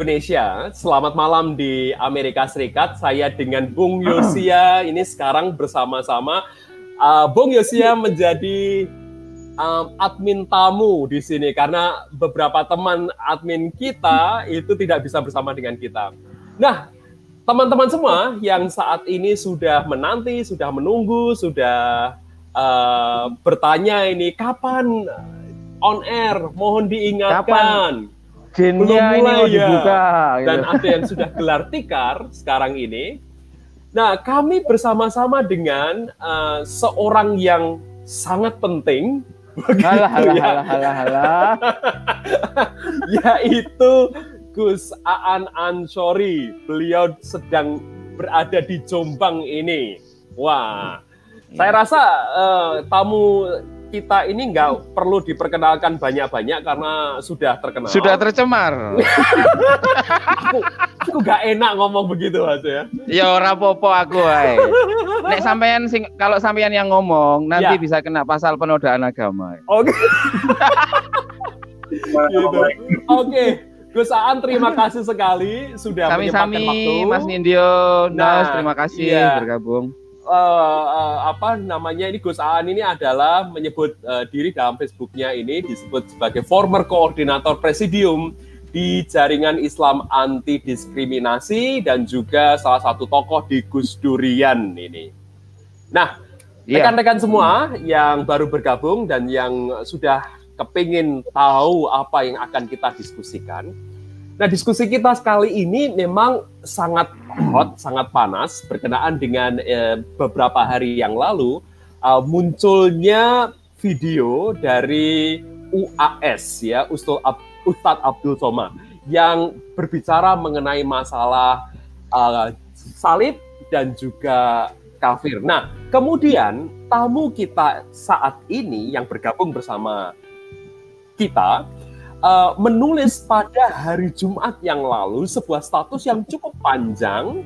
Indonesia. Selamat malam di Amerika Serikat. Saya dengan Bung Yosia ini sekarang bersama-sama. Uh, Bung Yosia menjadi um, admin tamu di sini karena beberapa teman admin kita itu tidak bisa bersama dengan kita. Nah, teman-teman semua yang saat ini sudah menanti, sudah menunggu, sudah uh, bertanya ini kapan on air, mohon diingatkan. Kapan? Mulai ini ya. dibuka. Gitu. Dan ada yang sudah gelar tikar sekarang ini. Nah, kami bersama-sama dengan uh, seorang yang sangat penting. Halah, halah, ya. halah, halah, halah. Yaitu Gus Aan Ansori. Beliau sedang berada di Jombang ini. Wah, saya rasa uh, tamu kita ini nggak perlu diperkenalkan banyak-banyak karena sudah terkenal. Sudah tercemar. aku aku nggak enak ngomong begitu aja ya. Ya ora popo aku ay. Nek sampean sing kalau sampean yang ngomong nanti ya. bisa kena pasal penodaan agama. Oke. gitu. Oke. Okay. Gus Aan terima kasih sekali sudah Sami -sami, waktu. Mas Nindyo, nah, Nas terima kasih iya. bergabung uh, uh, apa namanya ini Gus Aan ini adalah menyebut uh, diri dalam Facebooknya ini disebut sebagai former koordinator presidium di jaringan Islam anti diskriminasi dan juga salah satu tokoh di Gus Durian ini. Nah, iya. rekan-rekan yeah. semua yang baru bergabung dan yang sudah kepingin tahu apa yang akan kita diskusikan, Nah, diskusi kita sekali ini memang sangat hot, sangat panas berkenaan dengan eh, beberapa hari yang lalu uh, munculnya video dari UAS ya, Ustul Ab, Ustadz Abdul Somad yang berbicara mengenai masalah uh, salib dan juga kafir. Nah, kemudian tamu kita saat ini yang bergabung bersama kita uh, menulis pada hari Jumat yang lalu sebuah status yang cukup panjang.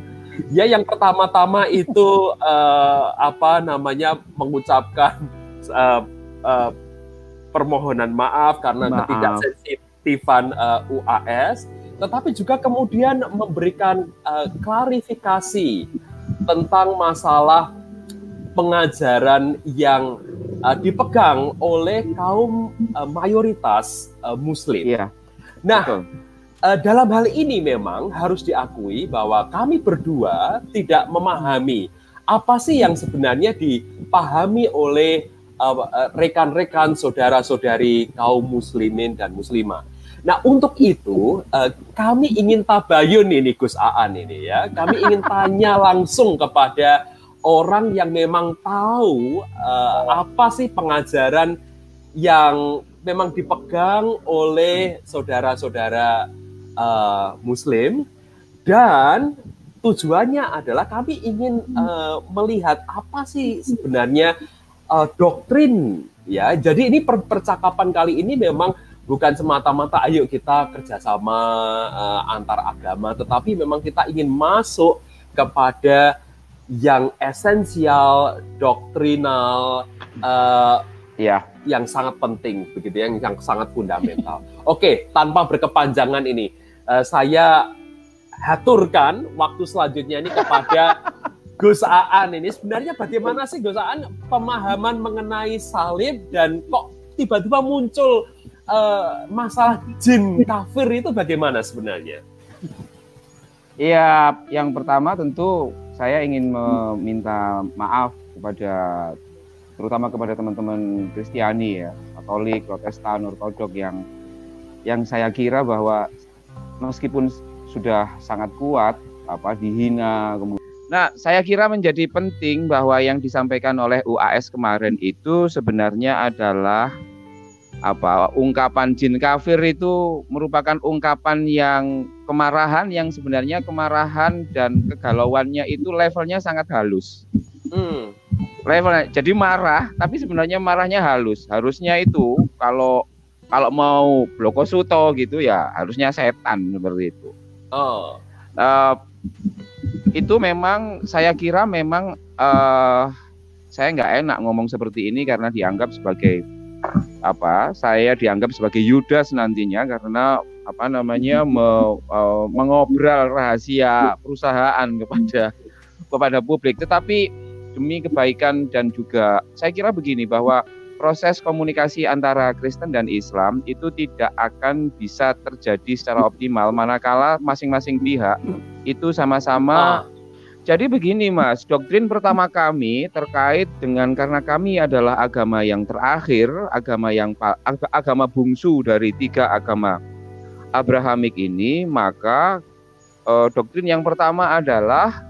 Ya, yang pertama-tama itu uh, apa namanya mengucapkan uh, uh, permohonan maaf karena maaf. ketidaksensitifan uh, UAS, tetapi juga kemudian memberikan uh, klarifikasi tentang masalah pengajaran yang uh, dipegang oleh kaum uh, mayoritas uh, Muslim. Iya. Nah, uh, dalam hal ini memang harus diakui bahwa kami berdua tidak memahami apa sih yang sebenarnya dipahami oleh rekan-rekan, uh, saudara-saudari kaum Muslimin dan Muslimah. Nah, untuk itu uh, kami ingin tabayun ini Gus Aan ini ya. Kami ingin tanya langsung kepada orang yang memang tahu uh, apa sih pengajaran yang memang dipegang oleh saudara-saudara uh, Muslim. Dan tujuannya adalah kami ingin uh, melihat apa sih sebenarnya uh, doktrin ya. Jadi ini per percakapan kali ini memang bukan semata-mata ayo kita kerjasama uh, antar agama, tetapi memang kita ingin masuk kepada yang esensial, doktrinal, uh, ya, yang sangat penting, begitu ya, yang yang sangat fundamental. Oke, okay, tanpa berkepanjangan ini, uh, saya haturkan waktu selanjutnya ini kepada Gus Aan ini. Sebenarnya bagaimana sih Gus Aan pemahaman mengenai salib dan kok tiba-tiba muncul uh, masalah jin kafir itu bagaimana sebenarnya? Iya, yang pertama tentu saya ingin meminta maaf kepada terutama kepada teman-teman Kristiani ya, Katolik, Protestan, Ortodok yang yang saya kira bahwa meskipun sudah sangat kuat apa dihina kemudian Nah, saya kira menjadi penting bahwa yang disampaikan oleh UAS kemarin itu sebenarnya adalah apa ungkapan jin kafir itu merupakan ungkapan yang kemarahan yang sebenarnya kemarahan dan kegalauannya itu levelnya sangat halus. Hmm. Levelnya jadi marah tapi sebenarnya marahnya halus. Harusnya itu kalau kalau mau bloko suto gitu ya harusnya setan seperti itu. Oh. Uh, itu memang saya kira memang uh, saya nggak enak ngomong seperti ini karena dianggap sebagai apa saya dianggap sebagai Yudas nantinya karena apa namanya me, uh, mengobrol rahasia perusahaan kepada kepada publik. Tetapi demi kebaikan dan juga saya kira begini bahwa proses komunikasi antara Kristen dan Islam itu tidak akan bisa terjadi secara optimal. Manakala masing-masing pihak itu sama-sama ah jadi begini Mas, doktrin pertama kami terkait dengan karena kami adalah agama yang terakhir, agama yang agama bungsu dari tiga agama Abrahamik ini, maka eh, doktrin yang pertama adalah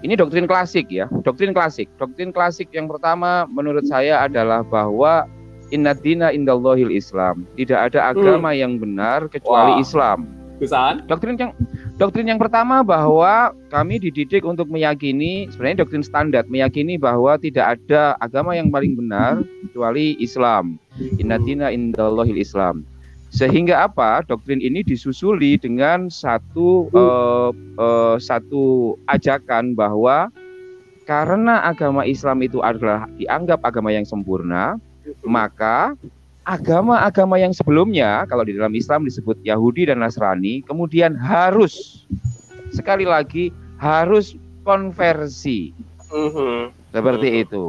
ini doktrin klasik ya, doktrin klasik. Doktrin klasik yang pertama menurut saya adalah bahwa inna dina indallahil Islam. Tidak ada agama hmm. yang benar kecuali Wah. Islam. Kesan? Doktrin yang Doktrin yang pertama bahwa kami dididik untuk meyakini sebenarnya doktrin standar meyakini bahwa tidak ada agama yang paling benar kecuali Islam. Innatina indallahil Islam. Sehingga apa? Doktrin ini disusuli dengan satu uh, uh, satu ajakan bahwa karena agama Islam itu adalah dianggap agama yang sempurna, maka agama-agama yang sebelumnya kalau di dalam Islam disebut Yahudi dan Nasrani kemudian harus sekali lagi harus konversi uh-huh. seperti uh-huh. itu.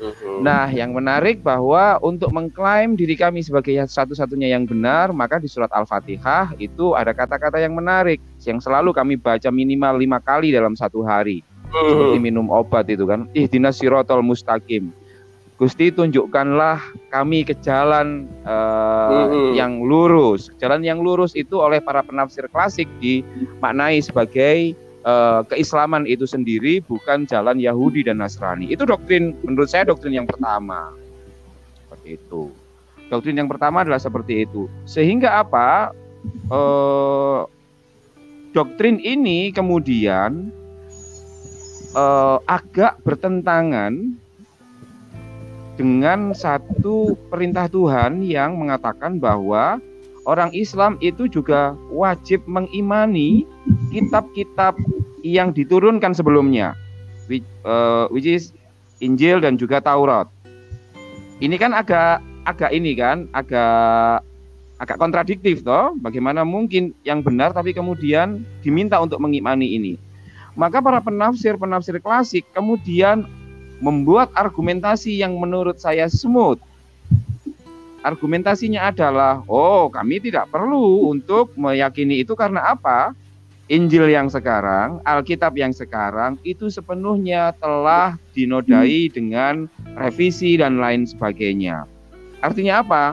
Uh-huh. Nah, yang menarik bahwa untuk mengklaim diri kami sebagai satu-satunya yang benar, maka di surat Al-Fatihah itu ada kata-kata yang menarik yang selalu kami baca minimal lima kali dalam satu hari, seperti minum obat itu kan. Ihdinas sirotol mustaqim Gusti tunjukkanlah kami ke jalan uh, mm-hmm. yang lurus. Jalan yang lurus itu oleh para penafsir klasik dimaknai sebagai uh, keislaman itu sendiri bukan jalan Yahudi dan Nasrani. Itu doktrin menurut saya doktrin yang pertama. Seperti itu. Doktrin yang pertama adalah seperti itu. Sehingga apa? Uh, doktrin ini kemudian uh, agak bertentangan dengan satu perintah Tuhan yang mengatakan bahwa orang Islam itu juga wajib mengimani kitab-kitab yang diturunkan sebelumnya, which, uh, which is Injil dan juga Taurat. Ini kan agak agak ini kan, agak agak kontradiktif toh. Bagaimana mungkin yang benar tapi kemudian diminta untuk mengimani ini? Maka para penafsir-penafsir klasik kemudian membuat argumentasi yang menurut saya smooth. Argumentasinya adalah, oh kami tidak perlu untuk meyakini itu karena apa? Injil yang sekarang, Alkitab yang sekarang itu sepenuhnya telah dinodai dengan revisi dan lain sebagainya. Artinya apa?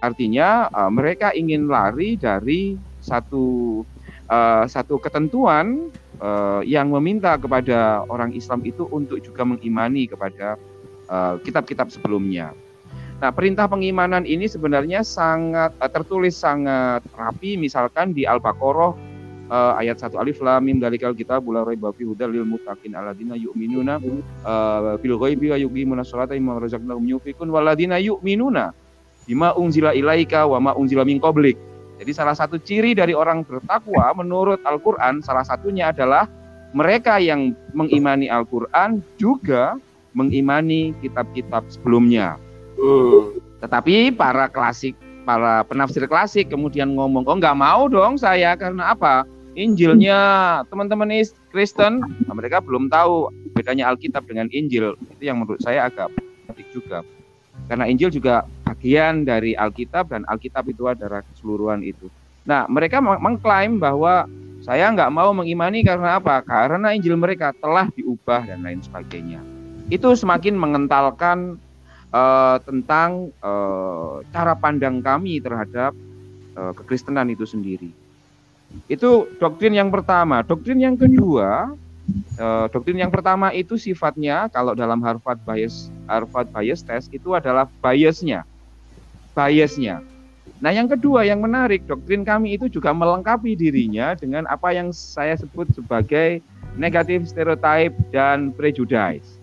Artinya uh, mereka ingin lari dari satu uh, satu ketentuan uh, yang meminta kepada orang Islam itu untuk juga mengimani kepada eh, kitab-kitab uh, sebelumnya. Nah, perintah pengimanan ini sebenarnya sangat uh, tertulis sangat rapi misalkan di Al-Baqarah uh, ayat 1 alif lam mim dalikal kitab la raiba fi hudal lil muttaqin alladzina yu'minuna uh, bil ghaibi wa yuqimuna sholata mimma razaqnahum yu'minuna bima unzila ilaika wa ma unzila min qablik jadi salah satu ciri dari orang bertakwa menurut Al-Quran salah satunya adalah mereka yang mengimani Al-Quran juga mengimani kitab-kitab sebelumnya. Tetapi para klasik, para penafsir klasik kemudian ngomong, oh nggak mau dong saya karena apa? Injilnya teman-teman Kristen, nah mereka belum tahu bedanya Alkitab dengan Injil. Itu yang menurut saya agak penting juga. Karena Injil juga bagian dari Alkitab dan Alkitab itu adalah keseluruhan itu. Nah, mereka mengklaim bahwa saya nggak mau mengimani karena apa? Karena Injil mereka telah diubah dan lain sebagainya. Itu semakin mengentalkan uh, tentang uh, cara pandang kami terhadap uh, kekristenan itu sendiri. Itu doktrin yang pertama. Doktrin yang kedua uh, doktrin yang pertama itu sifatnya kalau dalam Harvard bias Harvard bias test itu adalah biasnya biasnya. Nah yang kedua yang menarik doktrin kami itu juga melengkapi dirinya dengan apa yang saya sebut sebagai negatif stereotype dan prejudice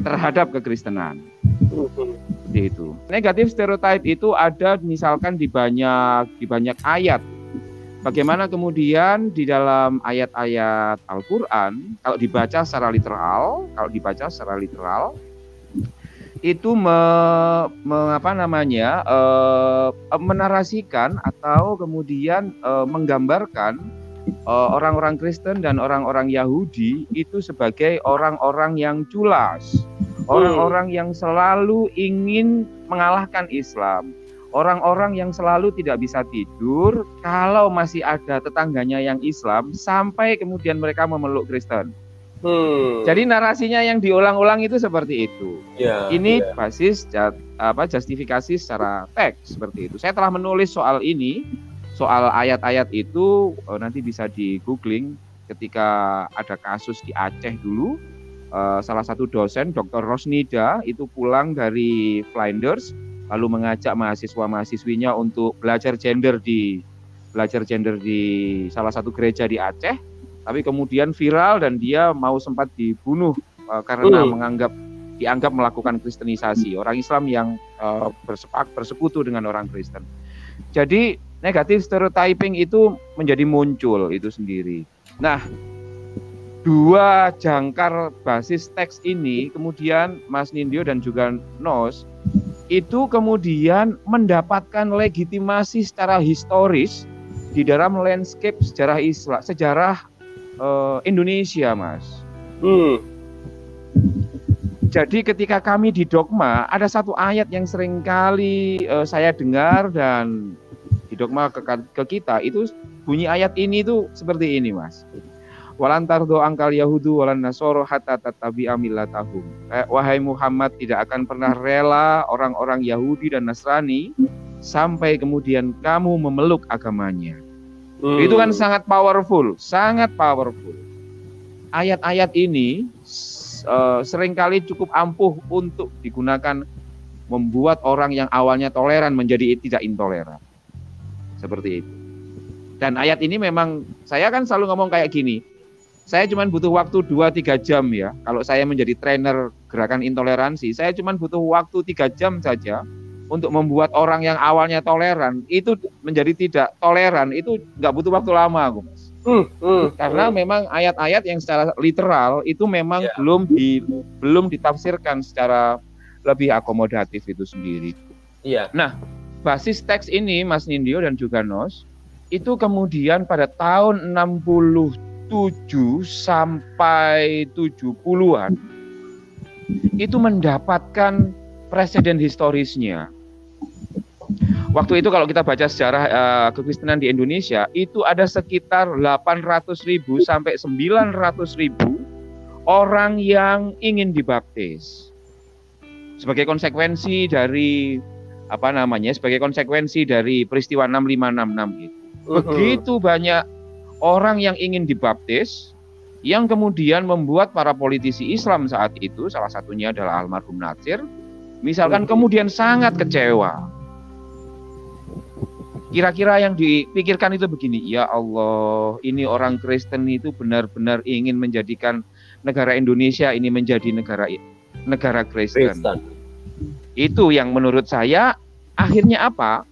terhadap kekristenan. Seperti itu. Negatif stereotype itu ada misalkan di banyak di banyak ayat Bagaimana kemudian di dalam ayat-ayat Al-Quran, kalau dibaca secara literal, kalau dibaca secara literal, itu me, me, apa namanya uh, menarasikan atau kemudian uh, menggambarkan orang-orang uh, Kristen dan orang-orang Yahudi itu sebagai orang-orang yang culas, orang-orang yang selalu ingin mengalahkan Islam, orang-orang yang selalu tidak bisa tidur kalau masih ada tetangganya yang Islam sampai kemudian mereka memeluk Kristen. Hmm. Jadi narasinya yang diulang-ulang itu seperti itu. Yeah, ini yeah. basis apa justifikasi secara teks seperti itu. Saya telah menulis soal ini, soal ayat-ayat itu oh, nanti bisa di googling ketika ada kasus di Aceh dulu. Uh, salah satu dosen Dr. Rosnida itu pulang dari Flinders lalu mengajak mahasiswa-mahasiswinya untuk belajar gender di belajar gender di salah satu gereja di Aceh tapi kemudian viral dan dia mau sempat dibunuh uh, karena uh. menganggap dianggap melakukan kristenisasi orang Islam yang uh, bersepak bersekutu dengan orang Kristen. Jadi negatif stereotyping itu menjadi muncul itu sendiri. Nah, dua jangkar basis teks ini kemudian Mas Nindyo dan juga Nos itu kemudian mendapatkan legitimasi secara historis di dalam landscape sejarah Islam, sejarah uh, Indonesia, Mas. Hmm. Jadi ketika kami di dogma ada satu ayat yang sering kali uh, saya dengar dan di dogma ke, ke kita itu bunyi ayat ini tuh seperti ini, Mas. Walantar angkal Yahudu walan Nasoro hatta tatabi amilatahum. Eh, wahai Muhammad tidak akan pernah rela orang-orang Yahudi dan Nasrani sampai kemudian kamu memeluk agamanya. Hmm. Itu kan sangat powerful, sangat powerful. Ayat-ayat ini uh, sering kali cukup ampuh untuk digunakan membuat orang yang awalnya toleran menjadi tidak intoleran. Seperti itu. Dan ayat ini memang saya kan selalu ngomong kayak gini. Saya cuma butuh waktu 2-3 jam ya. Kalau saya menjadi trainer gerakan intoleransi, saya cuma butuh waktu 3 jam saja untuk membuat orang yang awalnya toleran itu menjadi tidak toleran itu nggak butuh waktu lama aku mas hmm, hmm, karena hmm. memang ayat-ayat yang secara literal itu memang yeah. belum di belum ditafsirkan secara lebih akomodatif itu sendiri iya yeah. nah basis teks ini mas Nindyo dan juga Nos itu kemudian pada tahun 67 sampai 70-an itu mendapatkan presiden historisnya Waktu itu kalau kita baca sejarah uh, kekristenan di Indonesia itu ada sekitar 800 ribu sampai 900 ribu orang yang ingin dibaptis sebagai konsekuensi dari apa namanya sebagai konsekuensi dari peristiwa 6566 itu. Uh-huh. Begitu banyak orang yang ingin dibaptis yang kemudian membuat para politisi Islam saat itu salah satunya adalah almarhum Natsir misalkan uh-huh. kemudian sangat kecewa Kira-kira yang dipikirkan itu begini, ya Allah, ini orang Kristen itu benar-benar ingin menjadikan negara Indonesia ini menjadi negara negara Kristen. Kristen. Itu yang menurut saya akhirnya apa?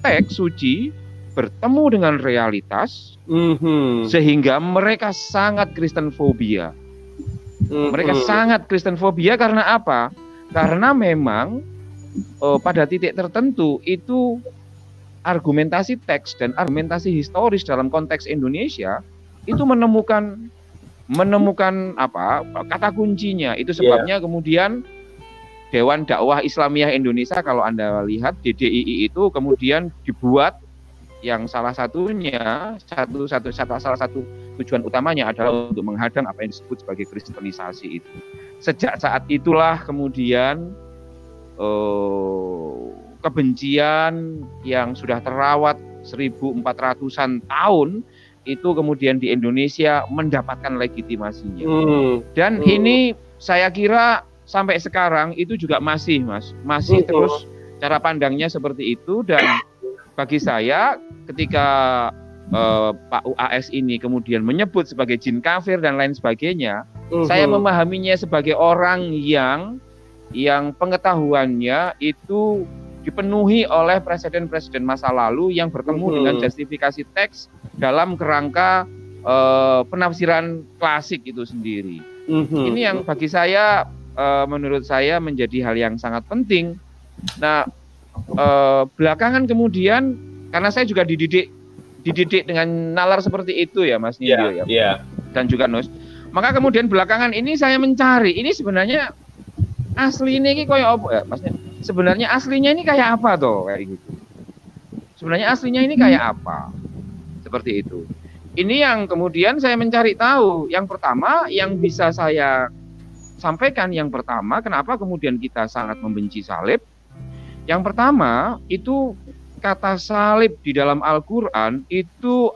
Teks suci bertemu dengan realitas mm-hmm. sehingga mereka sangat Kristen fobia. Mm-hmm. Mereka sangat Kristen fobia karena apa? Karena memang oh, pada titik tertentu itu argumentasi teks dan argumentasi historis dalam konteks Indonesia itu menemukan menemukan apa kata kuncinya itu sebabnya yeah. kemudian Dewan Dakwah Islamiyah Indonesia kalau Anda lihat DDII itu kemudian dibuat yang salah satunya satu satu salah satu tujuan utamanya adalah untuk menghadang apa yang disebut sebagai kristenisasi itu. Sejak saat itulah kemudian uh, kebencian yang sudah terawat 1400-an tahun itu kemudian di Indonesia mendapatkan legitimasinya. Hmm. Dan hmm. ini saya kira sampai sekarang itu juga masih Mas, masih hmm. terus cara pandangnya seperti itu dan bagi saya ketika uh, Pak UAS ini kemudian menyebut sebagai jin kafir dan lain sebagainya, hmm. saya memahaminya sebagai orang yang yang pengetahuannya itu dipenuhi oleh presiden-presiden masa lalu yang bertemu hmm. dengan justifikasi teks dalam kerangka uh, penafsiran klasik itu sendiri. Hmm. Ini yang bagi saya uh, menurut saya menjadi hal yang sangat penting. Nah, uh, belakangan kemudian karena saya juga dididik dididik dengan nalar seperti itu ya Mas Nidyo yeah, ya. Yeah. Dan juga Nus. Maka kemudian belakangan ini saya mencari ini sebenarnya asli ini kayak apa ya Mas? Sebenarnya aslinya ini kayak apa toh kayak gitu. Sebenarnya aslinya ini kayak apa? Seperti itu. Ini yang kemudian saya mencari tahu. Yang pertama yang bisa saya sampaikan yang pertama kenapa kemudian kita sangat membenci salib? Yang pertama itu kata salib di dalam Al-Qur'an itu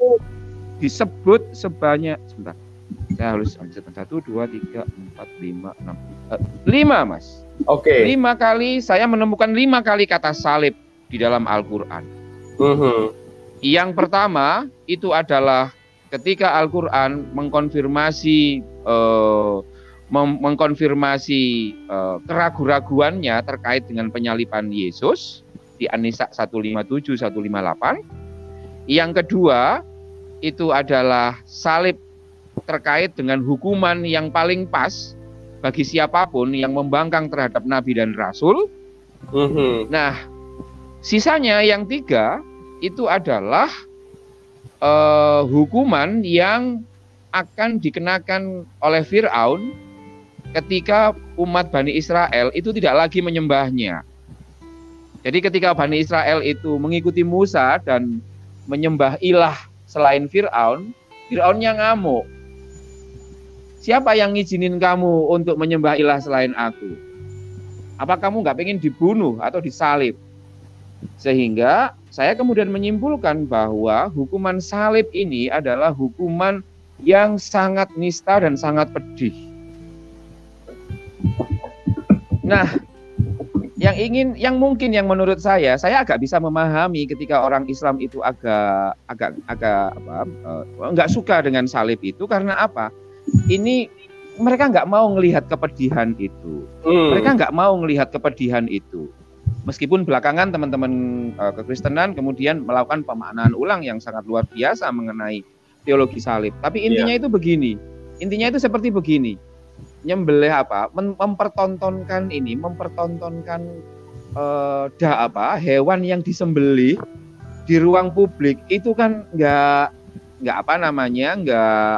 disebut sebanyak sebentar. Saya harus satu, dua, tiga, empat, lima, enam, eh, lima mas. Oke. Okay. Lima kali saya menemukan lima kali kata salib di dalam Al-Quran. Uh mhm. -huh. Yang pertama itu adalah ketika Al-Quran mengkonfirmasi uh, mengkonfirmasi uh, keraguan-raguannya terkait dengan penyalipan Yesus di Anisa 157 158. Yang kedua itu adalah salib terkait dengan hukuman yang paling pas bagi siapa pun yang membangkang terhadap nabi dan rasul. -huh. Nah, sisanya yang tiga itu adalah uh, hukuman yang akan dikenakan oleh Firaun ketika umat Bani Israel itu tidak lagi menyembahnya. Jadi ketika Bani Israel itu mengikuti Musa dan menyembah ilah selain Firaun, Firaunnya ngamuk. Siapa yang ngizinin kamu untuk menyembah ilah selain aku? Apa kamu nggak pengen dibunuh atau disalib? Sehingga saya kemudian menyimpulkan bahwa hukuman salib ini adalah hukuman yang sangat nista dan sangat pedih. Nah, yang ingin, yang mungkin yang menurut saya, saya agak bisa memahami ketika orang Islam itu agak, agak, agak apa, uh, suka dengan salib itu karena apa? Ini mereka nggak mau melihat kepedihan itu, hmm. mereka nggak mau melihat kepedihan itu meskipun belakangan teman-teman uh, kekristenan kemudian melakukan pemaknaan ulang yang sangat luar biasa mengenai teologi salib. Tapi intinya yeah. itu begini. Intinya itu seperti begini. Nyembelih apa? Mem mempertontonkan ini, mempertontonkan uh, da apa? hewan yang disembelih di ruang publik itu kan nggak nggak apa namanya nggak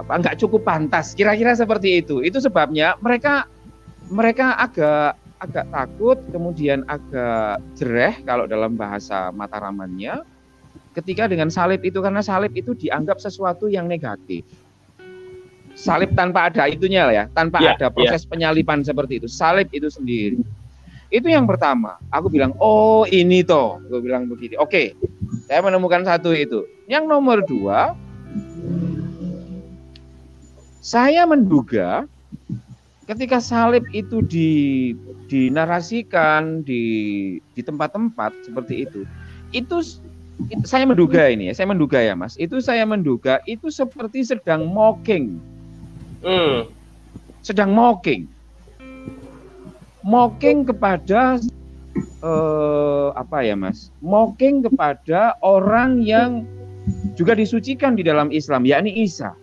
apa nggak cukup pantas kira-kira seperti itu itu sebabnya mereka mereka agak agak takut, kemudian agak jereh kalau dalam bahasa Mataramannya. Ketika dengan salib itu karena salib itu dianggap sesuatu yang negatif. Salib tanpa ada itunya lah ya, tanpa yeah, ada proses yeah. penyalipan seperti itu. Salib itu sendiri. Itu yang pertama. Aku bilang, oh ini toh. Gue bilang begini. Oke, saya menemukan satu itu. Yang nomor dua, saya menduga ketika salib itu di dinarasikan di di tempat-tempat seperti itu itu itu saya menduga ini ya saya menduga ya mas. Itu saya menduga itu seperti sedang mocking. Hmm. sedang mocking. Mocking kepada eh, apa ya mas? Mocking kepada orang yang juga disucikan di dalam Islam yakni Isa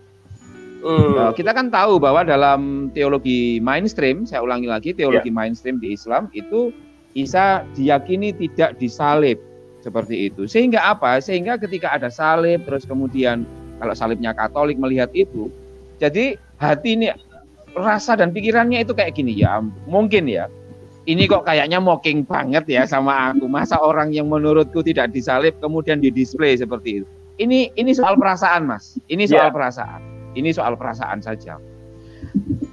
Hmm. kita kan tahu bahwa dalam teologi mainstream, saya ulangi lagi, teologi yeah. mainstream di Islam itu Isa diyakini tidak disalib seperti itu. Sehingga apa? Sehingga ketika ada salib, terus kemudian kalau salibnya Katolik melihat itu, jadi hati ini rasa dan pikirannya itu kayak gini ya, mungkin ya. Ini kok kayaknya mocking banget ya sama aku. Masa orang yang menurutku tidak disalib kemudian didisplay seperti itu. Ini ini soal perasaan, Mas. Ini soal yeah. perasaan ini soal perasaan saja.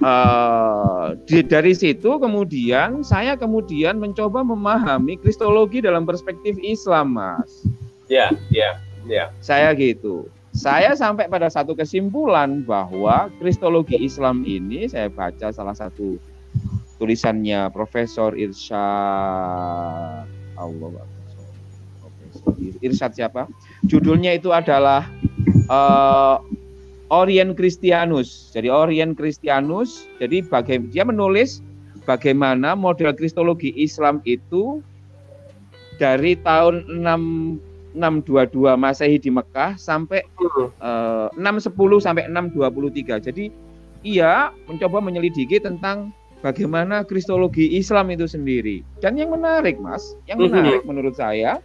Uh, di, dari situ kemudian saya kemudian mencoba memahami kristologi dalam perspektif Islam, Mas. Ya, yeah, ya, yeah, ya. Yeah. Saya gitu. Saya sampai pada satu kesimpulan bahwa kristologi Islam ini saya baca salah satu tulisannya Profesor Irsyad Allah Profesor Irsyad siapa? Judulnya itu adalah uh, Orient Christianus. Jadi Orient Christianus, jadi bagaimana dia menulis bagaimana model kristologi Islam itu dari tahun 6 622 Masehi di Mekah sampai uh, 610 sampai 623. Jadi ia mencoba menyelidiki tentang bagaimana kristologi Islam itu sendiri. Dan yang menarik, Mas, yang Mhm. menarik menurut saya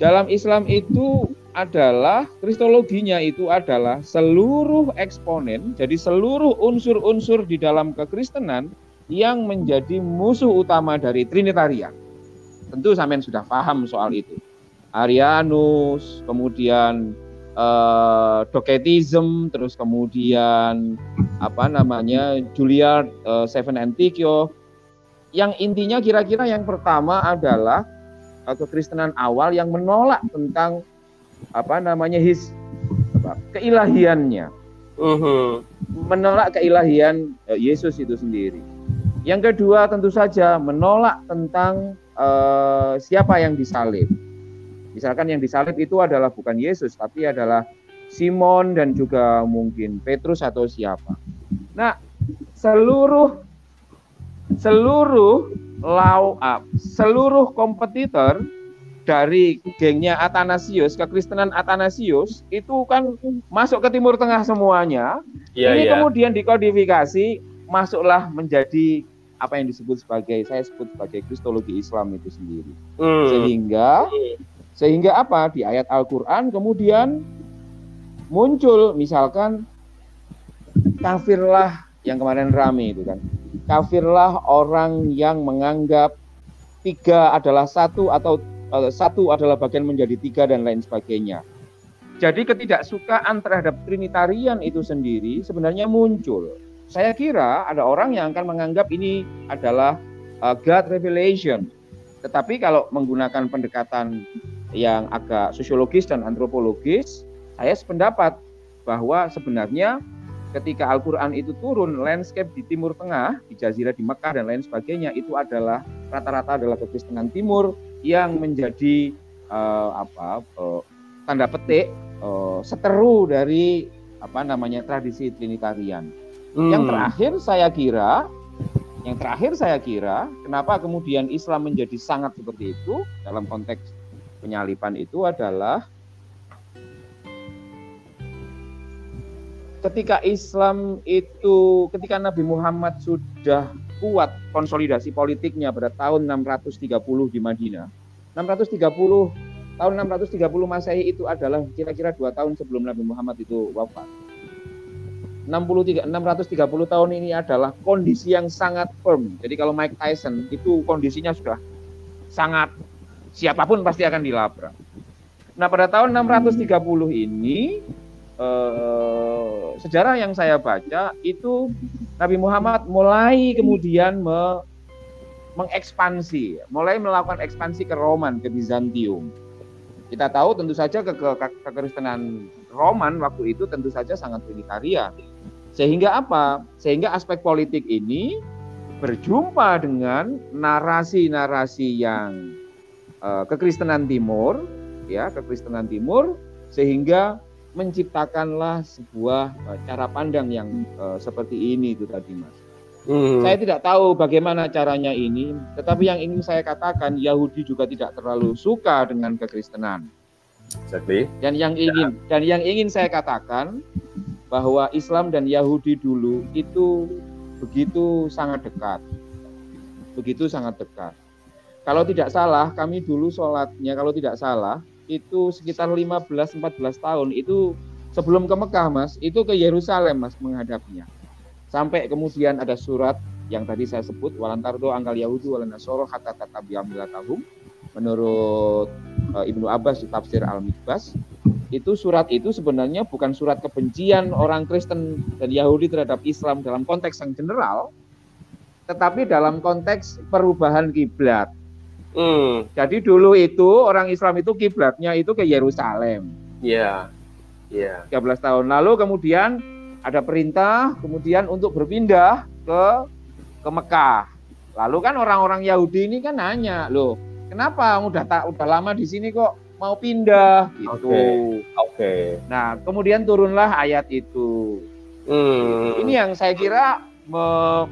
dalam Islam itu adalah kristologinya itu adalah seluruh eksponen, jadi seluruh unsur-unsur di dalam kekristenan yang menjadi musuh utama dari Trinitarian. Tentu sampean sudah paham soal itu. Arianus, kemudian eh, Docetism, terus kemudian apa namanya Juliard eh, Seven Antikyo. Yang intinya kira-kira yang pertama adalah eh, kekristenan awal yang menolak tentang apa namanya his apa, keilahiannya, Mhm. menolak keilahian eh, Yesus itu sendiri. Yang kedua tentu saja menolak tentang eh, siapa yang disalib. Misalkan yang disalib itu adalah bukan Yesus tapi adalah Simon dan juga mungkin Petrus atau siapa. Nah, seluruh seluruh lau up, seluruh kompetitor dari gengnya Athanasius, kekristenan Athanasius itu kan masuk ke Timur Tengah semuanya. Iya, Ini iya. kemudian dikodifikasi masuklah menjadi apa yang disebut sebagai saya sebut sebagai kristologi Islam itu sendiri. Hmm. Sehingga sehingga apa di ayat Al-Qur'an kemudian muncul misalkan kafirlah yang kemarin rame itu kan. Kafirlah orang yang menganggap tiga adalah satu atau satu adalah bagian menjadi tiga dan lain sebagainya. Jadi ketidaksukaan terhadap Trinitarian itu sendiri sebenarnya muncul. Saya kira ada orang yang akan menganggap ini adalah uh, God revelation. Tetapi kalau menggunakan pendekatan yang agak sosiologis dan antropologis, saya sependapat bahwa sebenarnya ketika Al-Quran itu turun, landscape di Timur Tengah, di Jazirah, di Mekah, dan lain sebagainya, itu adalah rata-rata adalah kekristenan Timur yang menjadi eh, apa eh, tanda petik eh, seteru dari apa namanya tradisi Trinitarian. Hmm. Yang terakhir saya kira, yang terakhir saya kira, kenapa kemudian Islam menjadi sangat seperti itu dalam konteks penyalipan itu adalah ketika Islam itu, ketika Nabi Muhammad sudah kuat konsolidasi politiknya pada tahun 630 di Madinah. 630 tahun 630 Masehi itu adalah kira-kira dua tahun sebelum Nabi Muhammad itu wafat. 63 630 tahun ini adalah kondisi yang sangat firm. Jadi kalau Mike Tyson itu kondisinya sudah sangat siapa pun pasti akan dilabrak. Nah, pada tahun 630 ini eh, sejarah yang saya baca itu Nabi Muhammad mulai kemudian me, mengekspansi, mulai melakukan ekspansi ke Roman, ke Bizantium. Kita tahu tentu saja ke, ke, ke kekristenan Roman waktu itu tentu saja sangat trinitarian. Sehingga apa? Sehingga aspek politik ini berjumpa dengan narasi-narasi yang eh, kekristenan timur, ya, kekristenan timur sehingga menciptakanlah sebuah eh, cara pandang yang eh, seperti ini itu tadi Mas. Hmm. Saya tidak tahu bagaimana caranya ini, tetapi yang ingin saya katakan Yahudi juga tidak terlalu suka dengan kekristenan. Exactly. Dan yang ingin dan yang ingin saya katakan bahwa Islam dan Yahudi dulu itu begitu sangat dekat. Begitu sangat dekat. Kalau tidak salah, kami dulu sholatnya kalau tidak salah itu sekitar 15-14 tahun itu sebelum ke Mekah Mas, itu ke Yerusalem Mas menghadapnya. Sampai kemudian ada surat yang tadi saya sebut walantardo angkal Yahudi walan nasoro hatta tahum menurut uh, Ibnu Abbas di tafsir Al-Mikbas itu surat itu sebenarnya bukan surat kebencian orang Kristen dan Yahudi terhadap Islam dalam konteks yang general tetapi dalam konteks perubahan kiblat. Hmm. Jadi dulu itu orang Islam itu kiblatnya itu ke Yerusalem. Iya. Iya. 13 tahun lalu kemudian ada perintah kemudian untuk berpindah ke ke Mekah. Lalu kan orang-orang Yahudi ini kan nanya, "Loh, kenapa udah tak udah lama di sini kok mau pindah?" gitu. Oke. Oke. Nah, kemudian turunlah ayat itu. Hmm. Ini yang saya kira me-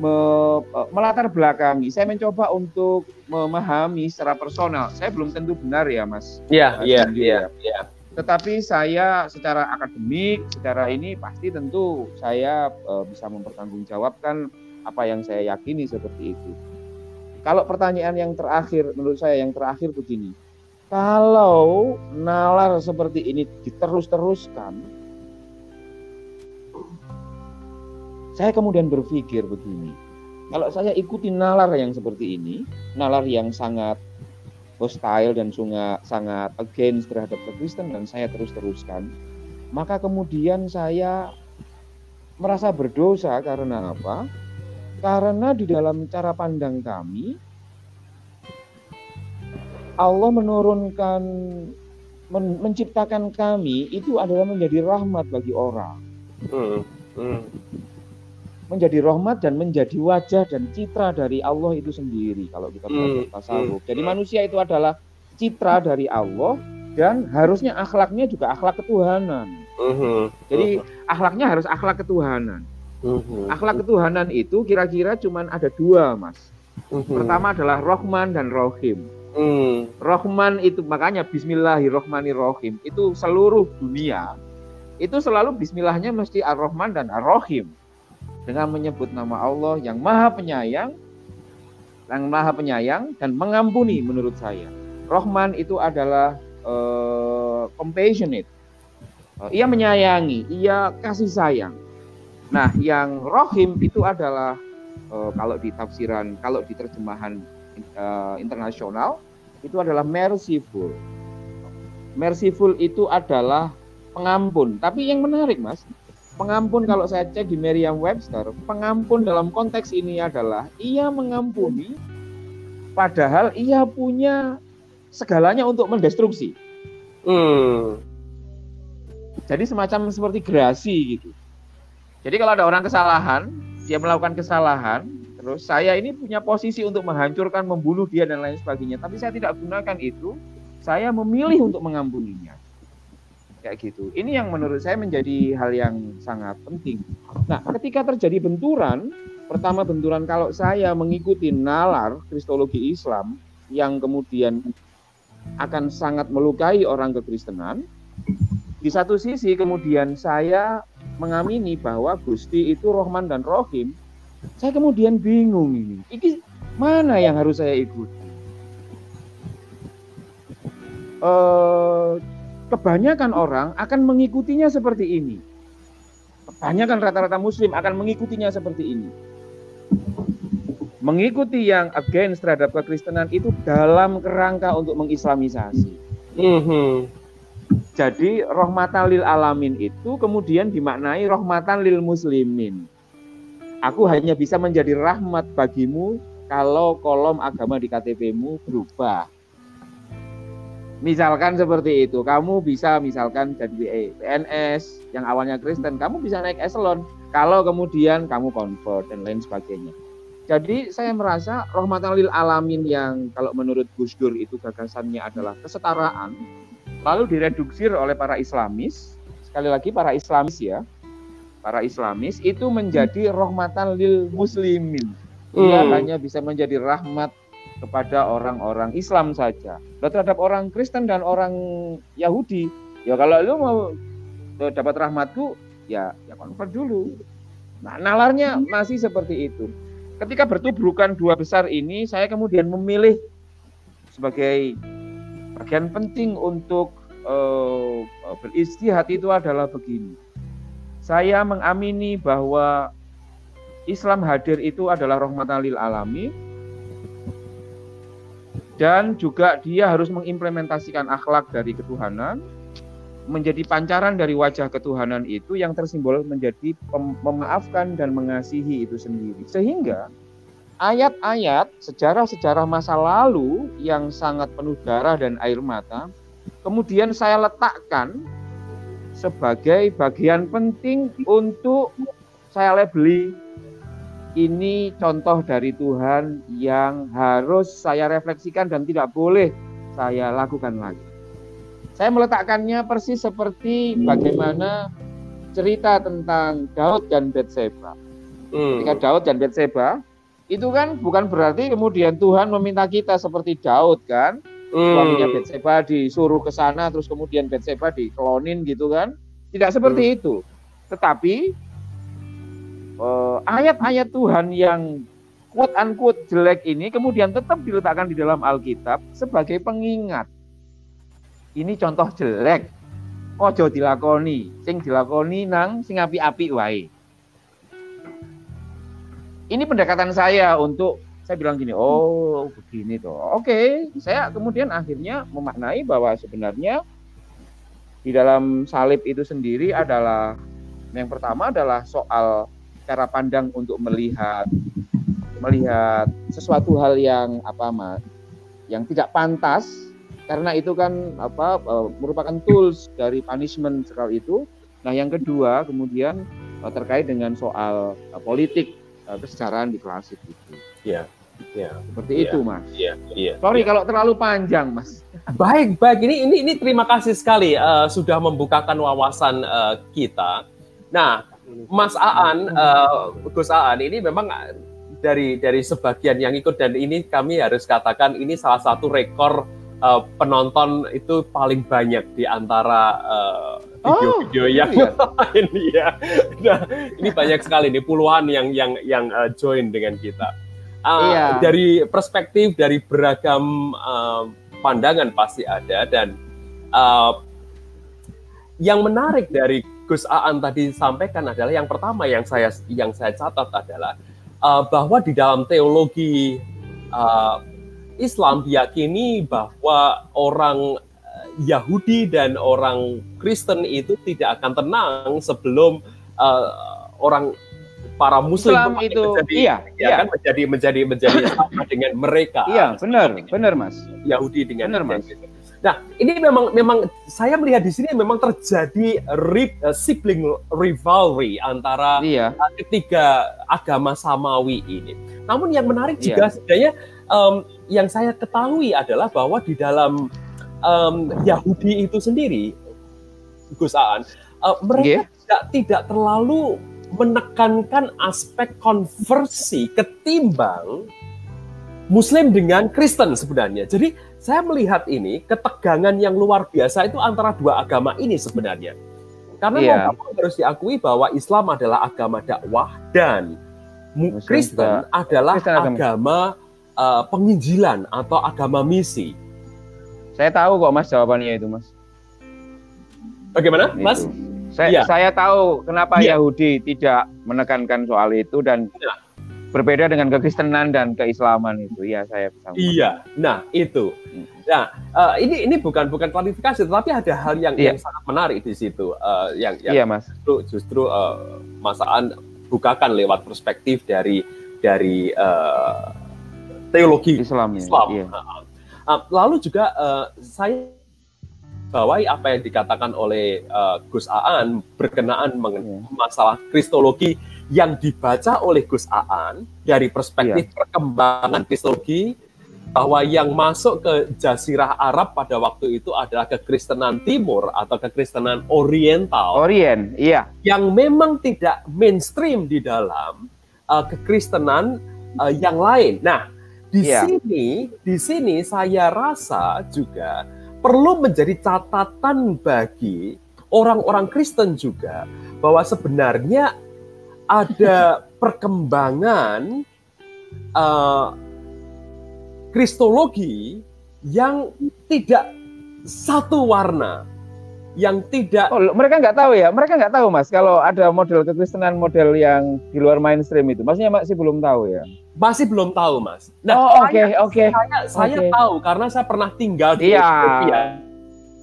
me- melatar belakangi. Saya mencoba untuk memahami secara personal. Saya belum tentu benar ya, Mas. Iya, iya, iya, ya. iya. tetapi saya secara akademik, secara ini pasti tentu saya uh, bisa mempertanggungjawabkan apa yang saya yakini seperti itu. Kalau pertanyaan yang terakhir, menurut saya yang terakhir begini, kalau nalar seperti ini diterus-teruskan, saya kemudian berpikir begini, kalau saya ikuti nalar yang seperti ini, nalar yang sangat hostile dan sangat against terhadap Kristen dan saya terus-teruskan, maka kemudian saya merasa berdosa karena apa? Karena di dalam cara pandang kami Allah menurunkan men, menciptakan kami itu adalah menjadi rahmat bagi orang. Hmm. Hmm menjadi rahmat dan menjadi wajah dan citra dari Allah itu sendiri kalau kita belajar hmm. tasawuf. Jadi hmm. manusia itu adalah citra dari Allah dan harusnya akhlaknya juga akhlak ketuhanan. Uh-huh. Jadi akhlaknya harus akhlak ketuhanan. Akhlak ketuhanan itu kira-kira cuma ada dua, Mas. Pertama adalah Rohman dan Rohim. Rohman itu makanya Bismillahirrohmanirrohim itu seluruh dunia itu selalu Bismillahnya mesti Ar-Rahman dan Ar-Rahim dengan menyebut nama Allah yang Maha Penyayang, yang Maha Penyayang dan mengampuni menurut saya. Rohman itu adalah uh, compassionate. Uh, ia menyayangi, ia kasih sayang. Nah, yang rohim itu adalah uh, kalau di tafsiran, kalau di terjemahan uh, internasional itu adalah merciful. Merciful itu adalah pengampun. Tapi yang menarik, Mas, Pengampun kalau saya cek di Merriam-Webster, pengampun dalam konteks ini adalah ia mengampuni padahal ia punya segalanya untuk mendestruksi. Hmm. Jadi semacam seperti gerasi gitu. Jadi kalau ada orang kesalahan, dia melakukan kesalahan, terus saya ini punya posisi untuk menghancurkan, membunuh dia dan lain sebagainya, tapi saya tidak gunakan itu, saya memilih untuk mengampuninya kayak gitu. Ini yang menurut saya menjadi hal yang sangat penting. Nah, ketika terjadi benturan, pertama benturan kalau saya mengikuti nalar kristologi Islam yang kemudian akan sangat melukai orang kekristenan, di satu sisi kemudian saya mengamini bahwa Gusti itu Rohman dan Rohim, saya kemudian bingung ini. Ini mana yang harus saya ikuti? Uh, kebanyakan orang akan mengikutinya seperti ini. Kebanyakan rata-rata muslim akan mengikutinya seperti ini. Mengikuti yang against terhadap kekristenan itu dalam kerangka untuk mengislamisasi. Mm-hmm. Jadi rahmatan lil alamin itu kemudian dimaknai rahmatan lil muslimin. Aku hanya bisa menjadi rahmat bagimu kalau kolom agama di KTP-mu berubah. Misalkan seperti itu, kamu bisa misalkan jadi PNS yang awalnya Kristen, kamu bisa naik eselon kalau kemudian kamu convert dan lain sebagainya. Jadi saya merasa rahmatan lil alamin yang kalau menurut Gus Dur itu gagasannya adalah kesetaraan, lalu direduksir oleh para Islamis, sekali lagi para Islamis ya, para Islamis itu menjadi rahmatan lil muslimin. Ia hmm. hanya bisa menjadi rahmat kepada orang-orang Islam saja. Dan terhadap orang Kristen dan orang Yahudi, ya kalau lu mau dapat rahmatku, ya ya konvert dulu. Nah, nalarnya masih seperti itu. Ketika bertubrukan dua besar ini, saya kemudian memilih sebagai bagian penting untuk uh, beristihad itu adalah begini. Saya mengamini bahwa Islam hadir itu adalah rahmatan lil alamin dan juga dia harus mengimplementasikan akhlak dari ketuhanan. Menjadi pancaran dari wajah ketuhanan itu yang tersimbol menjadi memaafkan dan mengasihi itu sendiri. Sehingga ayat-ayat sejarah-sejarah masa lalu yang sangat penuh darah dan air mata kemudian saya letakkan sebagai bagian penting untuk saya labeli ini contoh dari Tuhan yang harus saya refleksikan dan tidak boleh saya lakukan lagi. Saya meletakkannya persis seperti bagaimana cerita tentang Daud dan Betseba. Hmm. Ketika Daud dan Betseba itu kan bukan berarti kemudian Tuhan meminta kita seperti Daud kan, suaminya Betseba disuruh ke sana terus kemudian Betseba diklonin gitu kan tidak seperti hmm. itu tetapi ayat-ayat Tuhan yang quote unquote jelek ini kemudian tetap diletakkan di dalam Alkitab sebagai pengingat. Ini contoh jelek. Ojo dilakoni sing dilakoni nang sing api-api wae. Ini pendekatan saya untuk saya bilang gini oh begini tuh oke saya kemudian akhirnya memaknai bahwa sebenarnya di dalam salib itu sendiri adalah yang pertama adalah soal cara pandang untuk melihat melihat sesuatu hal yang apa mas yang tidak pantas karena itu kan apa uh, merupakan tools dari punishment sekali itu. Nah, yang kedua kemudian uh, terkait dengan soal uh, politik uh, kesejahteraan di klasik itu. Iya. Ya. Seperti ya, itu, Mas. Iya, iya. Sorry ya. kalau terlalu panjang, Mas. Baik, baik. Ini ini ini terima kasih sekali uh, sudah membukakan wawasan uh, kita. Nah, Mas Aan, uh, Gus Aan ini memang dari dari sebagian yang ikut dan ini kami harus katakan ini salah satu rekor uh, penonton itu paling banyak di antara video-video uh, oh, yang iya. lain ya. Nah, ini banyak sekali nih puluhan yang yang yang uh, join dengan kita. Uh, iya. Dari perspektif dari beragam uh, pandangan pasti ada dan uh, yang menarik dari Gus Aan tadi sampaikan adalah yang pertama yang saya yang saya catat adalah uh, bahwa di dalam teologi uh, Islam diyakini bahwa orang eh, Yahudi dan orang Kristen itu tidak akan tenang sebelum uh, orang para Muslim Islam itu menjadi, iya, ya iya. kan menjadi menjadi menjadi sama dengan mereka. Iya, benar, benar Mas. Yahudi dengan benar, Mas. Nah, ini memang memang saya melihat di sini memang terjadi rip, uh, sibling rivalry antara iya. ketiga agama samawi ini. Namun yang menarik iya. juga sebenarnya um, yang saya ketahui adalah bahwa di dalam um, Yahudi itu sendiri, Gus Aan, uh, mereka yeah. tidak tidak terlalu menekankan aspek konversi ketimbang Muslim dengan Kristen sebenarnya. Jadi saya melihat ini ketegangan yang luar biasa itu antara dua agama ini sebenarnya. Karena yeah. harus diakui bahwa Islam adalah agama dakwah dan Kristen adalah Kristen agama, agama uh, penginjilan atau agama misi? Saya tahu kok Mas jawabannya itu Mas. Bagaimana Mas? Saya, ya. saya tahu kenapa ya. Yahudi tidak menekankan soal itu dan ya. Berbeda dengan kekristenan dan keislaman itu. Ya saya bisa. Iya. Nah itu. Hmm. Nah uh, ini ini bukan bukan klarifikasi, tetapi ada hal yang ya. yang sangat menarik di situ. Uh, yang, yang iya, Mas. Justru, justru uh, masaan bukakan lewat perspektif dari dari uh, teologi Islam. Islam. Iya. Uh, lalu juga uh, saya bawahi apa yang dikatakan oleh uh, Gus Aan berkenaan mengenai yeah. masalah kristologi yang dibaca oleh Gus Aan dari perspektif yeah. perkembangan kristologi bahwa yang masuk ke Jazirah Arab pada waktu itu adalah kekristenan Timur atau kekristenan Oriental. Orient, iya. Yang memang tidak mainstream di dalam uh, kekristenan uh, yang lain. Nah, di yeah. sini, di sini saya rasa juga perlu menjadi catatan bagi orang-orang Kristen juga bahwa sebenarnya ada perkembangan uh, kristologi yang tidak satu warna yang tidak oh, mereka nggak tahu ya mereka nggak tahu mas kalau ada model kekristenan model yang di luar mainstream itu. Maksudnya masih belum tahu ya? Masih belum tahu mas. Nah oh, oke oke. okay, saya, saya okay. tahu karena saya pernah tinggal di iya. Ethiopia.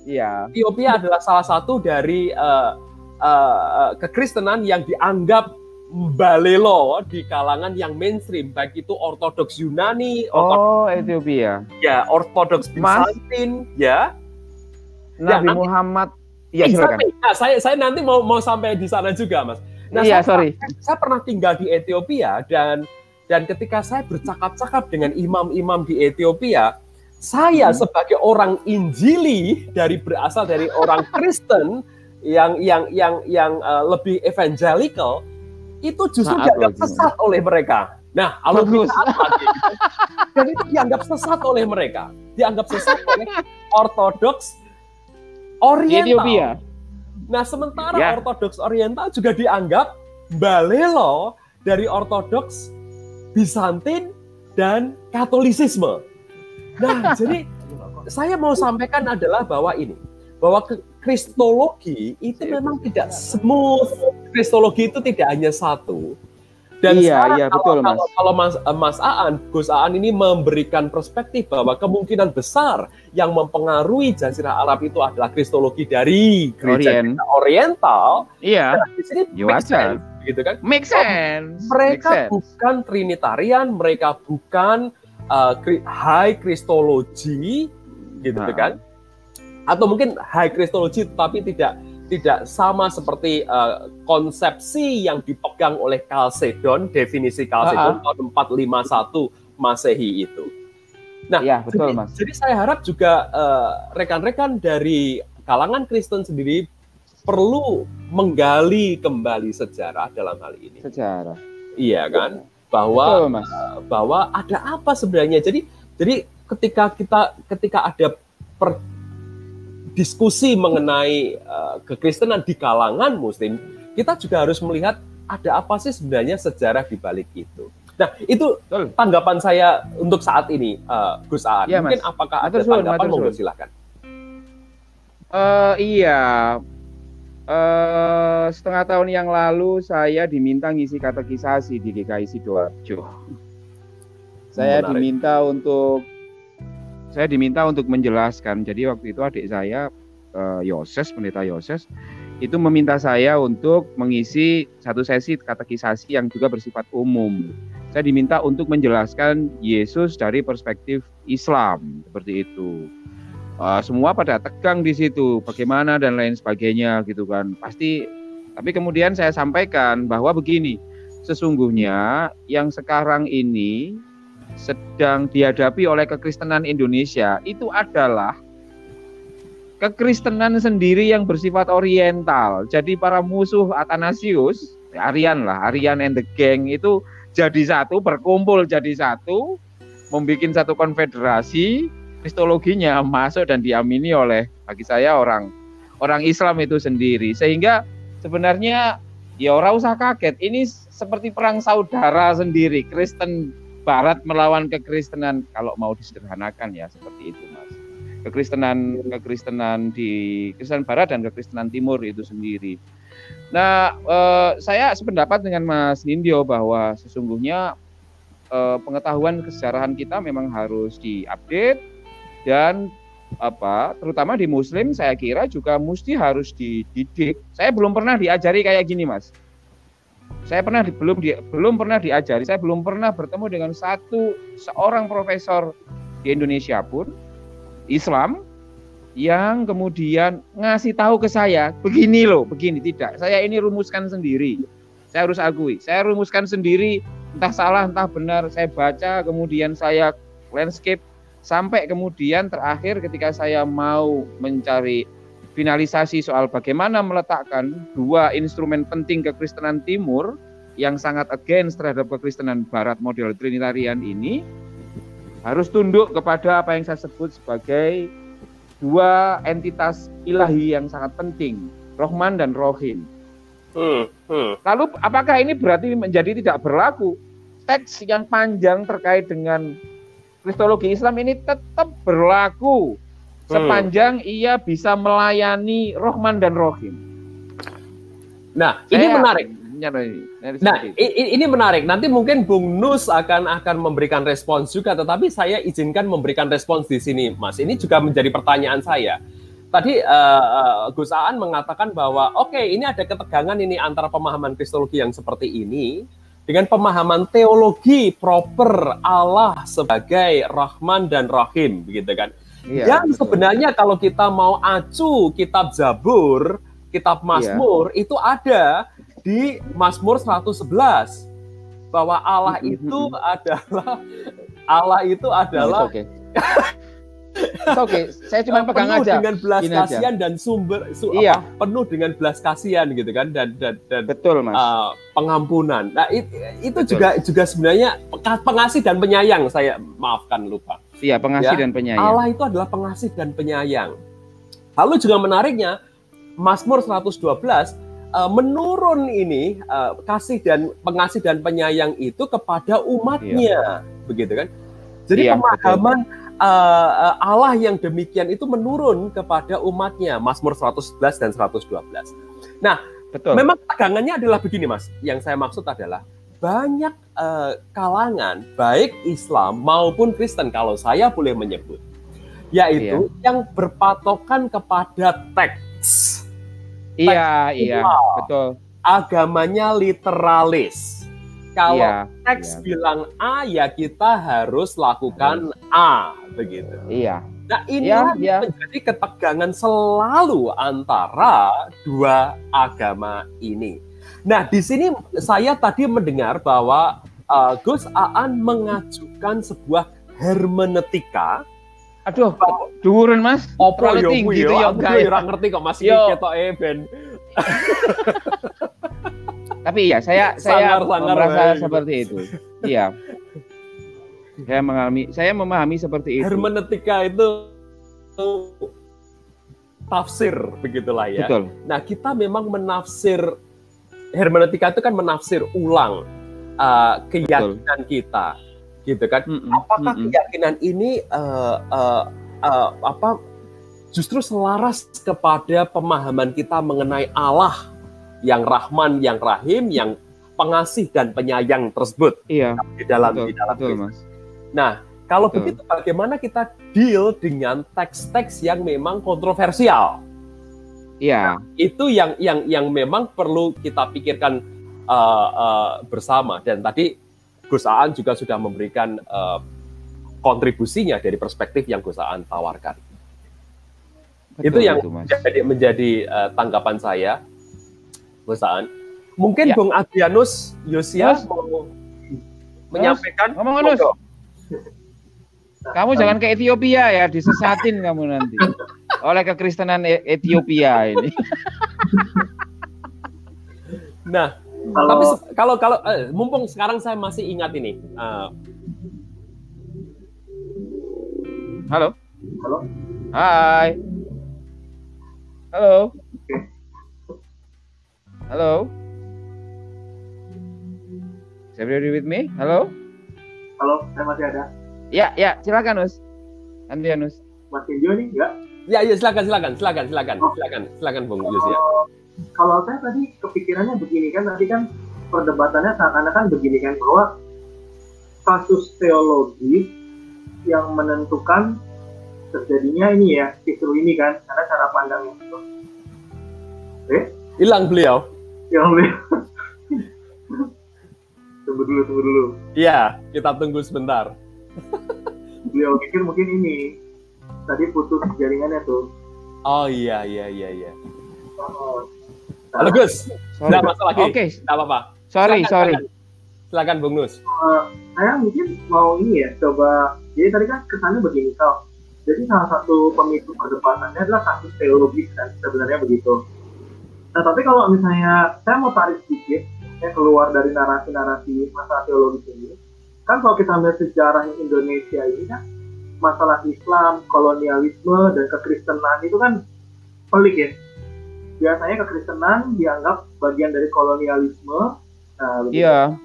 Iya. Ethiopia adalah salah satu dari uh, uh, kekristenan yang dianggap balelo di kalangan yang mainstream baik itu ortodoks Yunani oh Ethiopia ya ortodoks Bizantin ya Nabi ya, Muhammad Iya, silakan. Nah, saya saya nanti mau mau sampai di sana juga, Mas. Nah, iya, saya, sorry. Saya pernah tinggal di Ethiopia dan dan ketika saya bercakap-cakap dengan imam-imam di Ethiopia, saya hmm. sebagai orang Injili dari berasal dari orang Kristen yang yang yang yang uh, lebih evangelical itu justru dianggap sesat oleh mereka. Nah, alumni gitu? Dan itu dianggap sesat oleh mereka, dianggap sesat oleh ortodoks oriental. Ethiopia. Nah, sementara ya. ortodoks oriental juga dianggap balelo dari ortodoks Bizantin dan Katolisisme. Nah, jadi saya mau sampaikan adalah bahwa ini, bahwa kristologi itu memang tidak smooth. Kristologi itu tidak hanya satu, dan iya, sekarang iya, kalau, betul, Mas. Kalau, Mas, eh, Mas Aan, Gus Aan ini memberikan perspektif bahwa kemungkinan besar yang mempengaruhi Jazirah Arab itu adalah kristologi dari gereja Orient. Oriental. Iya. Nah, di sini sense, gitu kan? Make sense. Mereka make sense. bukan Trinitarian, mereka bukan uh, high kristologi, gitu nah. kan? Atau mungkin high kristologi tapi tidak tidak sama seperti uh, konsepsi yang dipegang oleh Sagan, definisi Carl Sagan tahun 451 Masehi itu. Nah, ya, betul, jadi, Mas. jadi saya harap juga uh, rekan-rekan dari kalangan Kristen sendiri perlu menggali kembali sejarah dalam hal ini. Sejarah. Iya kan? Bahwa betul, Mas. Uh, bahwa ada apa sebenarnya? Jadi jadi ketika kita ketika ada per, diskusi mengenai uh, kekristenan di kalangan muslim, kita juga harus melihat ada apa sih sebenarnya sejarah di balik itu. Nah, itu Betul. tanggapan saya untuk saat ini, uh, Gus Aan. Ya, Mungkin mas. apakah ada Matur tanggapan? Monggo silakan. Uh, iya, uh, setengah tahun yang lalu saya diminta ngisi katekisasi di GKI Sidoarjo. Saya Menarik. diminta untuk saya diminta untuk menjelaskan. Jadi waktu itu adik saya uh, Yoses, pendeta Yoses, itu meminta saya untuk mengisi satu sesi katekisasi yang juga bersifat umum. Saya diminta untuk menjelaskan Yesus dari perspektif Islam seperti itu. Uh, semua pada tegang di situ, bagaimana dan lain sebagainya gitu kan. Pasti, tapi kemudian saya sampaikan bahwa begini, sesungguhnya yang sekarang ini sedang dihadapi oleh kekristenan Indonesia itu adalah kekristenan sendiri yang bersifat oriental. Jadi para musuh Athanasius, Arian lah, Arian and the gang itu jadi satu, berkumpul jadi satu, membuat satu konfederasi, kristologinya masuk dan diamini oleh bagi saya orang orang Islam itu sendiri. Sehingga sebenarnya ya orang usah kaget, ini seperti perang saudara sendiri, Kristen Barat melawan kekristenan kalau mau disederhanakan ya seperti itu mas kekristenan kekristenan di Kristen Barat dan kekristenan Timur itu sendiri. Nah eh, saya sependapat dengan Mas Nindyo bahwa sesungguhnya eh, pengetahuan kesejarahan kita memang harus diupdate dan apa terutama di Muslim saya kira juga mesti harus dididik. Saya belum pernah diajari kayak gini mas saya pernah di, belum di, belum pernah diajari, saya belum pernah bertemu dengan satu seorang profesor di Indonesia pun Islam yang kemudian ngasih tahu ke saya begini loh, begini tidak. Saya ini rumuskan sendiri. Saya harus akui, saya rumuskan sendiri entah salah entah benar. Saya baca kemudian saya landscape sampai kemudian terakhir ketika saya mau mencari finalisasi soal bagaimana meletakkan dua instrumen penting kekristenan timur yang sangat against terhadap kekristenan barat model trinitarian ini harus tunduk kepada apa yang saya sebut sebagai dua entitas ilahi yang sangat penting, Rohman dan Rohim. Hmm, hmm. Lalu apakah ini berarti menjadi tidak berlaku? Teks yang panjang terkait dengan Kristologi Islam ini tetap berlaku sepanjang hmm. ia bisa melayani Rohman dan Rohim. Nah, Saya ini menarik. Nah, ini, menarik. Nanti mungkin Bung Nus akan akan memberikan respons juga, tetapi saya izinkan memberikan respons di sini, Mas. Ini juga menjadi pertanyaan saya. Tadi uh, Gus Aan mengatakan bahwa oke, okay, ini ada ketegangan ini antara pemahaman kristologi yang seperti ini dengan pemahaman teologi proper Allah sebagai Rahman dan Rahim, begitu kan? Iya, yang betul. sebenarnya kalau kita mau acu kitab Zabur, kitab iya. Mazmur iya. itu ada di Mazmur 111 bahwa Allah itu adalah Allah itu adalah okay. Oke, okay. saya cuma pegang penuh aja. dengan belas kasihan dan sumber su, iya. apa, penuh dengan belas kasihan gitu kan dan dan dan betul mas uh, pengampunan. Nah it, itu betul. juga juga sebenarnya pengasih dan penyayang saya maafkan lupa. Iya pengasih ya, dan penyayang. Allah itu adalah pengasih dan penyayang. Lalu juga menariknya Mazmur 112 uh, menurun ini uh, kasih dan pengasih dan penyayang itu kepada umatnya, iya. begitu kan? Jadi iya, pemahaman uh, Allah yang demikian itu menurun kepada umatnya, Mazmur 111 dan 112. Nah, betul. Memang tegangannya adalah begini, Mas. Yang saya maksud adalah banyak uh, kalangan baik Islam maupun Kristen kalau saya boleh menyebut yaitu iya. yang berpatokan kepada teks. Iya, teks iya, betul. Agamanya literalis kalau iya, teks iya. bilang A ya kita harus lakukan A begitu. Iya. Nah ini iya, iya. menjadi ketegangan selalu antara dua agama ini. Nah di sini saya tadi mendengar bahwa uh, Gus Aan mengajukan sebuah hermeneutika Aduh, duren mas. Opo yo tinggi gitu ya, Aku ngerti kok masih ketok ben. Tapi iya, saya saya sangar, merasa ya. seperti itu. Iya. Saya mengalami, saya memahami seperti itu. Hermeneutika itu tafsir begitulah ya. Betul. Nah, kita memang menafsir hermeneutika itu kan menafsir ulang uh, keyakinan Betul. kita, gitu kan? Mm -mm, Apakah mm -mm. keyakinan ini uh, uh, uh, apa justru selaras kepada pemahaman kita mengenai Allah yang Rahman, yang Rahim, yang pengasih dan penyayang tersebut iya, di dalam betul, di dalam betul, Mas. Nah, kalau betul. begitu bagaimana kita deal dengan teks-teks yang memang kontroversial? Iya. Nah, itu yang yang yang memang perlu kita pikirkan uh, uh, bersama dan tadi Gus Aan juga sudah memberikan uh, kontribusinya dari perspektif yang Gus Aan tawarkan. Betul, itu yang itu, menjadi, menjadi uh, tanggapan saya perusahaan. Mungkin ya. Bung Adrianus Yosias mau menyampaikan. Ngomong. Kamu jangan ke Ethiopia ya, disesatin kamu nanti oleh kekristenan e Ethiopia ini. nah, kalau... tapi kalau kalau eh, mumpung sekarang saya masih ingat ini. Uh... Halo. Halo. Hai. Halo. Halo. Is everybody with me? Halo. Halo, saya masih ada. Ya, ya, silakan Nus. Nanti ya Nus. Mas Injo nih, enggak? Ya, ya, silakan, silakan, silakan, silakan, oh. silakan, silakan Bung Yus ya. Kalau saya tadi kepikirannya begini kan, tadi kan perdebatannya seakan-akan begini kan bahwa kasus teologi yang menentukan terjadinya ini ya kisru ini kan karena cara pandangnya itu. Eh? Hilang beliau yang beli tunggu dulu tunggu dulu iya kita tunggu sebentar beliau pikir mungkin ini tadi putus jaringannya tuh oh iya iya iya iya oh. Halo Gus, tidak masalah lagi. Oke, okay. tidak apa-apa. Sorry, silakan, sorry. Silakan, Bung Nus. Uh, saya mungkin mau ini ya, coba. Jadi tadi kan kesannya begini, kau. Jadi salah satu pemicu perdebatannya adalah kasus teologis kan, sebenarnya begitu. Nah, tapi kalau misalnya saya mau tarik sedikit, ya keluar dari narasi-narasi masalah teologis ini, kan kalau kita melihat sejarah Indonesia ini kan masalah Islam, kolonialisme, dan kekristenan itu kan pelik ya. Biasanya kekristenan dianggap bagian dari kolonialisme. Nah, iya.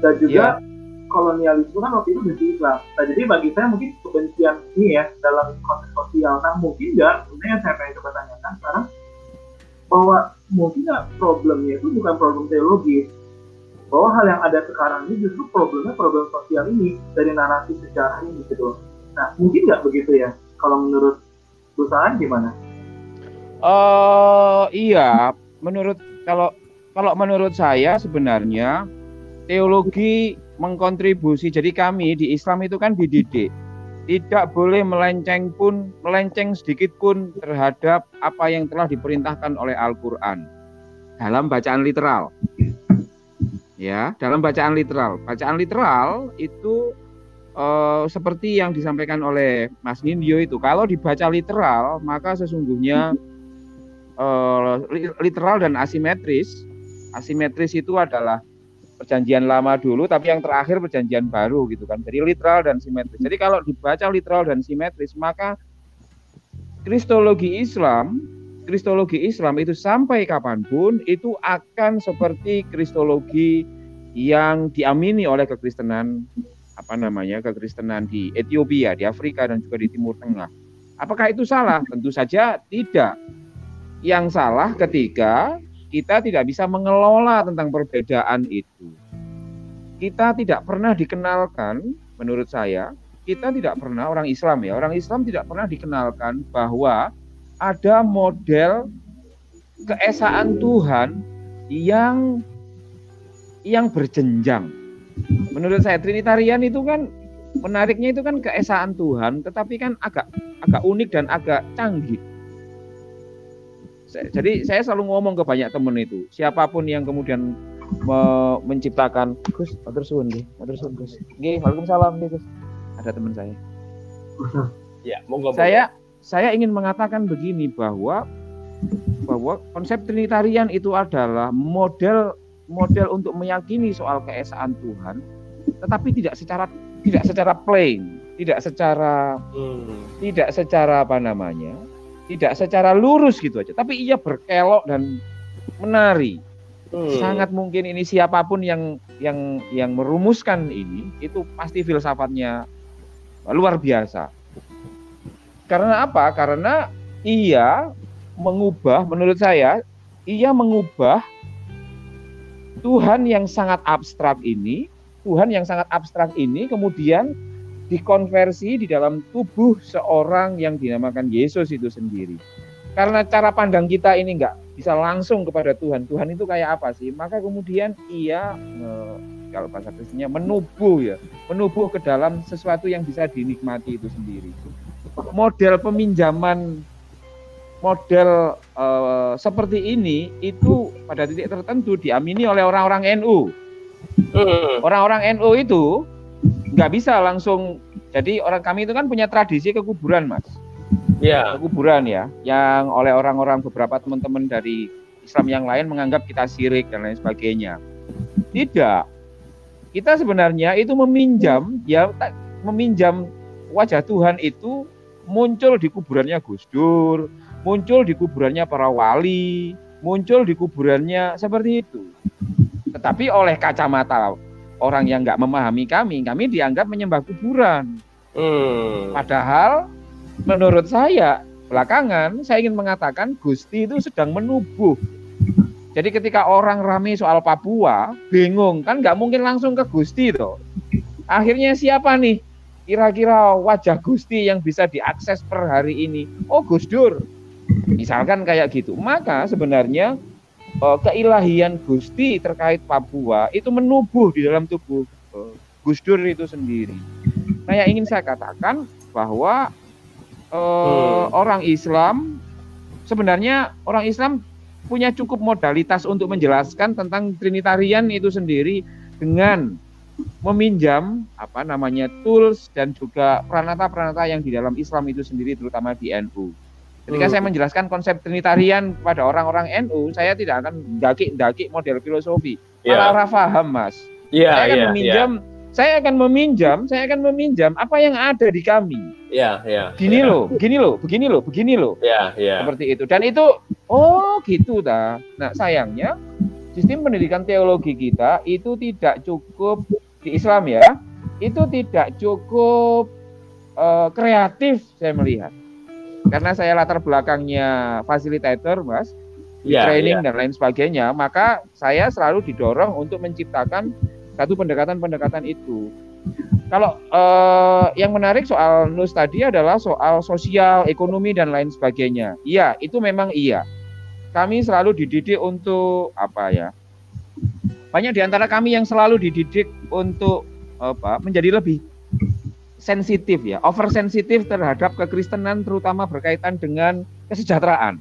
Dan juga yeah. kolonialisme kan waktu itu benci Islam. Nah, jadi bagi saya mungkin kebencian ini ya dalam konteks sosial. Nah, mungkin nggak, sebenarnya saya pengen coba tanyakan sekarang, bahwa mungkin problemnya itu bukan problem teologi bahwa hal yang ada sekarang ini justru problemnya problem sosial ini dari narasi sejarah ini gitu nah mungkin nggak begitu ya kalau menurut perusahaan gimana? Uh, iya menurut kalau kalau menurut saya sebenarnya teologi mengkontribusi jadi kami di Islam itu kan dididik tidak boleh melenceng pun melenceng sedikit pun terhadap apa yang telah diperintahkan oleh Al-Qur'an dalam bacaan literal. Ya, dalam bacaan literal. Bacaan literal itu uh, seperti yang disampaikan oleh Mas Nindyo itu, kalau dibaca literal maka sesungguhnya uh, literal dan asimetris. Asimetris itu adalah perjanjian lama dulu, tapi yang terakhir perjanjian baru gitu kan. Jadi literal dan simetris. Jadi kalau dibaca literal dan simetris, maka kristologi Islam, kristologi Islam itu sampai kapan pun itu akan seperti kristologi yang diamini oleh kekristenan apa namanya kekristenan di Ethiopia, di Afrika dan juga di Timur Tengah. Apakah itu salah? Tentu saja tidak. Yang salah ketika kita tidak bisa mengelola tentang perbedaan itu. Kita tidak pernah dikenalkan, menurut saya, kita tidak pernah orang Islam ya, orang Islam tidak pernah dikenalkan bahwa ada model keesaan Tuhan yang yang berjenjang menurut saya Trinitarian itu kan menariknya itu kan keesaan Tuhan, tetapi kan agak agak unik dan agak canggih. Jadi saya selalu ngomong ke banyak temen itu, siapa pun yang kemudian me menciptakan Gus, matur suwun nggih, matur suwun Gus. Nggih, Waalaikumsalam nggih Gus. Ada teman saya. Ya, monggo. Saya saya ingin mengatakan begini bahwa bahwa konsep Trinitarian itu adalah model model untuk meyakini soal keesaan Tuhan, tetapi tidak secara tidak secara plain, tidak secara hmm. tidak secara apa namanya, tidak secara lurus gitu aja, tapi ia berkelok dan menari. Hmm. Sangat mungkin ini siapa pun yang yang yang merumuskan ini itu pasti filsafatnya luar biasa. Karena apa? Karena ia mengubah menurut saya ia mengubah Tuhan yang sangat abstrak ini, Tuhan yang sangat abstrak ini kemudian dikonversi di dalam tubuh seorang yang dinamakan Yesus itu sendiri. Karena cara pandang kita ini enggak bisa langsung kepada Tuhan. Tuhan itu kayak apa sih? Maka kemudian ia kalau bahasa Kristennya menubuh ya, menubuh ke dalam sesuatu yang bisa dinikmati itu sendiri. Model peminjaman model uh, seperti ini itu pada titik tertentu diamini oleh orang-orang NU. Hmm. Orang-orang NU itu nggak bisa langsung. Jadi orang kami itu kan punya tradisi kekuburan, mas. Ya. Yeah. Kekuburan ya, yang oleh orang-orang beberapa teman-teman dari Islam yang lain menganggap kita sirik dan lain sebagainya. Tidak. Kita sebenarnya itu meminjam, ya meminjam wajah Tuhan itu muncul di kuburannya Gus Dur, muncul di kuburannya para wali, muncul di kuburannya seperti itu. Tetapi oleh kacamata orang yang nggak memahami kami, kami dianggap menyembah kuburan. Hmm. Padahal menurut saya belakangan saya ingin mengatakan Gusti itu sedang menubuh. Jadi ketika orang rame soal Papua, bingung kan nggak mungkin langsung ke Gusti toh. Akhirnya siapa nih kira-kira wajah Gusti yang bisa diakses per hari ini? Oh Gus Dur. Misalkan kayak gitu. Maka sebenarnya uh, keilahian Gusti terkait Papua itu menubuh di dalam tubuh uh, Gus Dur itu sendiri. Nah, yang ingin saya katakan bahwa uh, hmm. orang Islam sebenarnya orang Islam punya cukup modalitas untuk menjelaskan tentang Trinitarian itu sendiri dengan meminjam apa namanya tools dan juga peranata-peranata yang di dalam Islam itu sendiri terutama di NU. Ketika hmm. saya menjelaskan konsep Trinitarian kepada orang-orang NU, saya tidak akan daki-daki model filosofi. Yeah. Malah paham, Mas. Yeah, saya akan yeah, meminjam, yeah. saya akan meminjam, saya akan meminjam apa yang ada di kami. Iya, yeah, iya. Yeah, gini yeah. loh, begini loh, begini loh, begini loh. Iya, yeah, iya. Yeah. Seperti itu. Dan itu, oh gitu dah. Nah, sayangnya sistem pendidikan teologi kita itu tidak cukup di Islam ya, itu tidak cukup uh, kreatif saya melihat karena saya latar belakangnya fasilitator, Mas, yeah, training yeah. dan lain sebagainya, maka saya selalu didorong untuk menciptakan satu pendekatan-pendekatan itu. Kalau uh, yang menarik soal NUS tadi adalah soal sosial, ekonomi dan lain sebagainya. Iya, itu memang iya. Kami selalu dididik untuk apa ya? Banyak di antara kami yang selalu dididik untuk apa? Menjadi lebih sensitif ya, oversensitif terhadap kekristenan terutama berkaitan dengan kesejahteraan.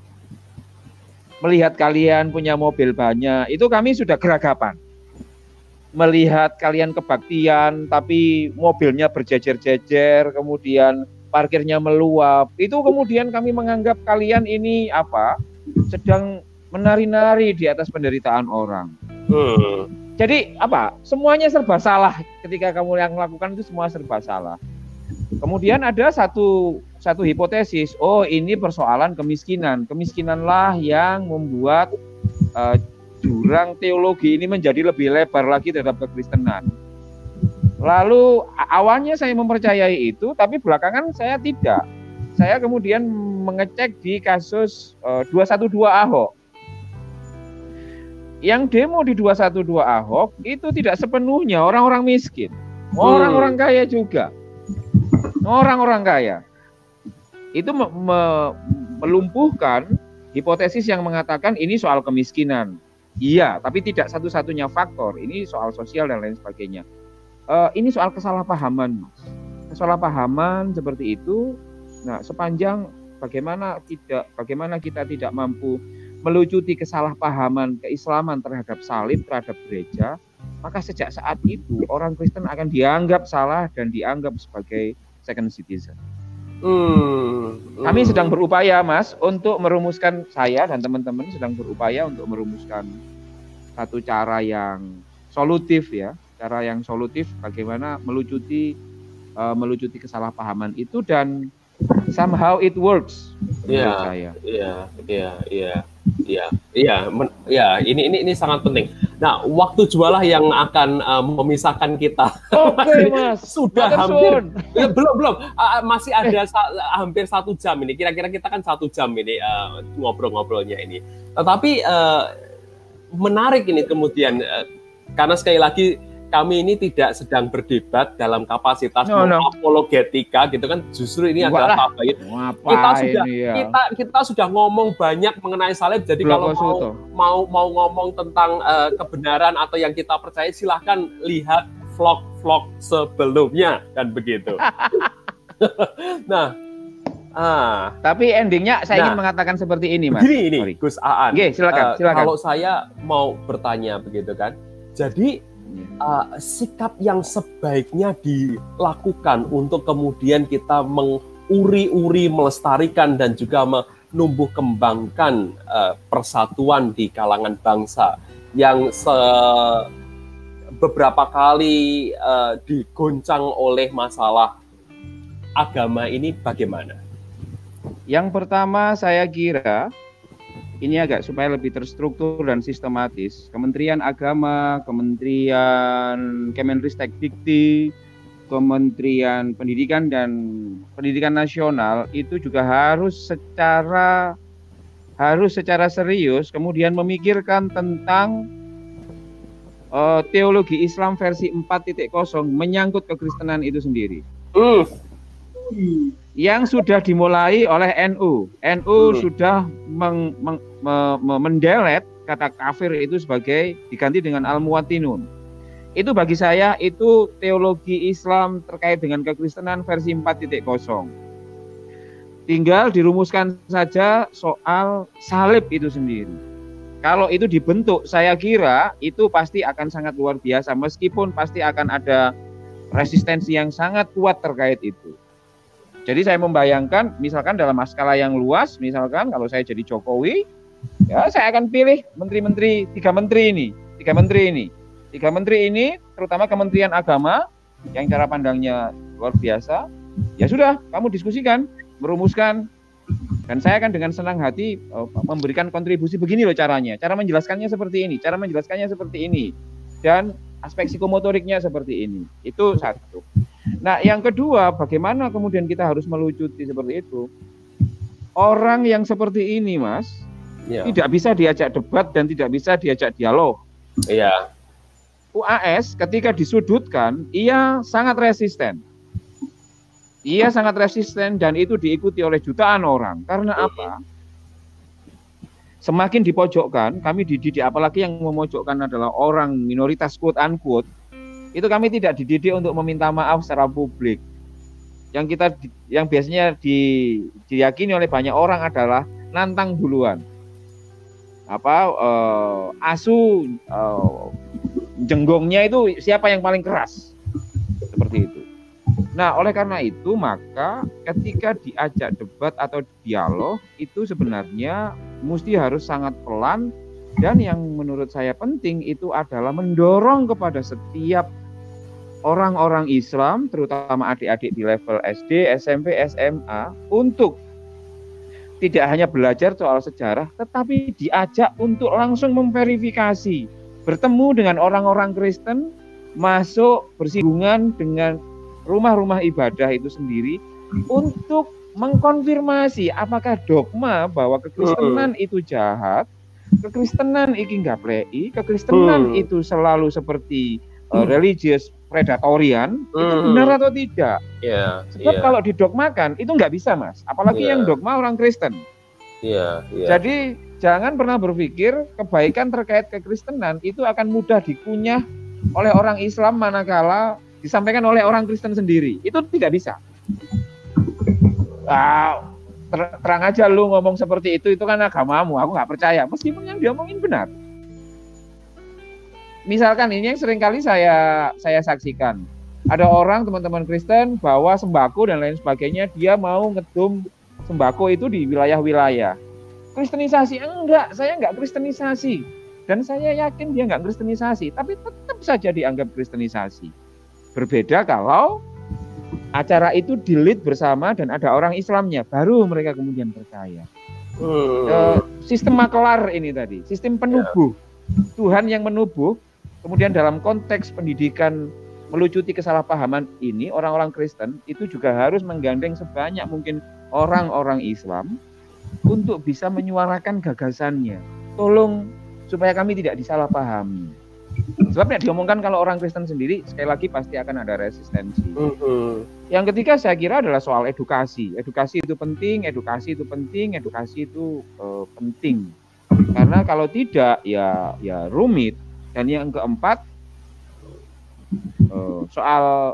Melihat kalian punya mobil banyak, itu kami sudah geragapan. melihat kalian kebaktian tapi mobilnya berjejer-jejer, kemudian parkirnya meluap. Itu kemudian kami menganggap kalian ini apa? sedang menari-nari di atas penderitaan orang. Hmm. Jadi apa? Semuanya serba salah ketika kamu yang melakukan itu semua serba salah. Kemudian ada satu satu hipotesis, oh ini persoalan kemiskinan. Kemiskinanlah yang membuat uh, jurang teologi ini menjadi lebih lebar lagi terhadap kekristenan. Lalu awalnya saya mempercayai itu, tapi belakangan saya tidak. Saya kemudian mengecek di kasus uh, 212 Ahok. Yang demo di 212 Ahok itu tidak sepenuhnya orang-orang miskin. Orang-orang kaya juga. Orang-orang kaya. Itu me me melumpuhkan hipotesis yang mengatakan ini soal kemiskinan. Iya, tapi tidak satu-satunya faktor. Ini soal sosial dan lain sebagainya. Uh, ini soal kesalahpahaman, Mas. Kesalahpahaman seperti itu. Nah, sepanjang bagaimana tidak, bagaimana kita tidak mampu melucuti kesalahpahaman keislaman terhadap salib, terhadap gereja, maka sejak saat itu orang Kristen akan dianggap salah dan dianggap sebagai second citizen. Hmm, Kami sedang berupaya, Mas, untuk merumuskan saya dan teman-teman sedang berupaya untuk merumuskan satu cara yang solutif ya, cara yang solutif bagaimana melucuti uh, melucuti kesalahpahaman itu dan somehow it works. Iya, iya, iya, iya, iya, iya, iya. Ini ini ini sangat penting. Nah, waktu jualah yang akan uh, memisahkan kita. Oke, okay, Mas. Sudah Makan hampir. Ya, belum, belum. Uh, masih ada sa hampir satu jam ini. Kira-kira kita kan satu jam ini uh, ngobrol-ngobrolnya ini. Tetapi uh, menarik ini kemudian uh, karena sekali lagi kami ini tidak sedang berdebat dalam kapasitas no, no. apologetika gitu kan justru ini Wah, adalah apa kita sudah ya. kita kita sudah ngomong banyak mengenai salib jadi Bloko kalau mau, mau mau ngomong tentang uh, kebenaran atau yang kita percaya silahkan lihat vlog-vlog sebelumnya dan begitu nah Ah. Tapi endingnya saya nah, ingin mengatakan seperti ini, Mas. Gini ini, Gus Aan. Oke, silakan, uh, silakan. Kalau saya mau bertanya begitu kan. Jadi uh, sikap yang sebaiknya dilakukan untuk kemudian kita menguri-uri, melestarikan dan juga menumbuh kembangkan uh, persatuan di kalangan bangsa yang se beberapa kali uh, digoncang oleh masalah agama ini bagaimana? Yang pertama saya kira ini agak supaya lebih terstruktur dan sistematis. Kementerian Agama, Kementerian Kemenristek Dikti, Kementerian Pendidikan dan Pendidikan Nasional itu juga harus secara harus secara serius kemudian memikirkan tentang uh, teologi Islam versi 4.0 menyangkut kekristenan itu sendiri. Uh yang sudah dimulai oleh NU. NU hmm. sudah meng, meng, me, me, mendelet kata kafir itu sebagai diganti dengan al-muwatinun. Itu bagi saya itu teologi Islam terkait dengan kekristenan versi 4.0. Tinggal dirumuskan saja soal salib itu sendiri. Kalau itu dibentuk, saya kira itu pasti akan sangat luar biasa meskipun pasti akan ada resistensi yang sangat kuat terkait itu. Jadi saya membayangkan misalkan dalam skala yang luas, misalkan kalau saya jadi Jokowi, ya saya akan pilih menteri-menteri tiga menteri ini, tiga menteri ini, tiga menteri ini, terutama Kementerian Agama yang cara pandangnya luar biasa. Ya sudah, kamu diskusikan, merumuskan, dan saya akan dengan senang hati uh, memberikan kontribusi begini loh caranya, cara menjelaskannya seperti ini, cara menjelaskannya seperti ini, dan aspek psikomotoriknya seperti ini. Itu satu. Nah, yang kedua, bagaimana kemudian kita harus melucuti seperti itu? Orang yang seperti ini, Mas, ya. tidak bisa diajak debat dan tidak bisa diajak dialog. Iya. UAS ketika disudutkan, ia sangat resisten. Ia sangat resisten dan itu diikuti oleh jutaan orang. Karena apa? Semakin dipojokkan, kami dididik apalagi yang memojokkan adalah orang minoritas quote unquote itu kami tidak dididik untuk meminta maaf secara publik. Yang kita yang biasanya di, diyakini oleh banyak orang adalah nantang duluan. Apa uh, asu uh, jenggongnya itu siapa yang paling keras. Seperti itu. Nah, oleh karena itu maka ketika diajak debat atau dialog itu sebenarnya mesti harus sangat pelan dan yang menurut saya penting itu adalah mendorong kepada setiap orang-orang Islam, terutama adik-adik di level SD, SMP, SMA, untuk tidak hanya belajar soal sejarah, tetapi diajak untuk langsung memverifikasi, bertemu dengan orang-orang Kristen, masuk bersinggungan dengan rumah-rumah ibadah itu sendiri untuk mengkonfirmasi apakah dogma bahwa kekristenan itu jahat kekristenan iki nggak plei, kekristenan hmm. itu selalu seperti uh, religious predatorian hmm. itu benar atau tidak? Yeah, Sebab yeah. kalau didogmakan itu nggak bisa mas, apalagi yeah. yang dogma orang Kristen. Yeah, yeah. Jadi jangan pernah berpikir kebaikan terkait kekristenan itu akan mudah dikunyah oleh orang Islam manakala disampaikan oleh orang Kristen sendiri. Itu tidak bisa. Wow, ter terang aja lu ngomong seperti itu itu kan agamamu aku nggak percaya meskipun yang diomongin benar misalkan ini yang sering kali saya saya saksikan ada orang teman-teman Kristen bawa sembako dan lain sebagainya dia mau ngedum sembako itu di wilayah-wilayah kristenisasi enggak saya enggak kristenisasi dan saya yakin dia enggak kristenisasi tapi tetap saja dianggap kristenisasi berbeda kalau acara itu dilit bersama dan ada orang Islamnya, baru mereka kemudian percaya. E, sistem makelar ini tadi, sistem penubuh. Ya. Tuhan yang menubuh, kemudian dalam konteks pendidikan melucuti kesalahpahaman ini, orang-orang Kristen itu juga harus menggandeng sebanyak mungkin orang-orang Islam untuk bisa menyuarakan gagasannya. Tolong supaya kami tidak disalahpahami. Sebab yang diomongkan kalau orang Kristen sendiri sekali lagi pasti akan ada resistensi. Uh-huh. Yang ketiga saya kira adalah soal edukasi. Edukasi itu penting, edukasi itu penting, edukasi itu uh, penting. Karena kalau tidak ya ya rumit. Dan yang keempat uh, soal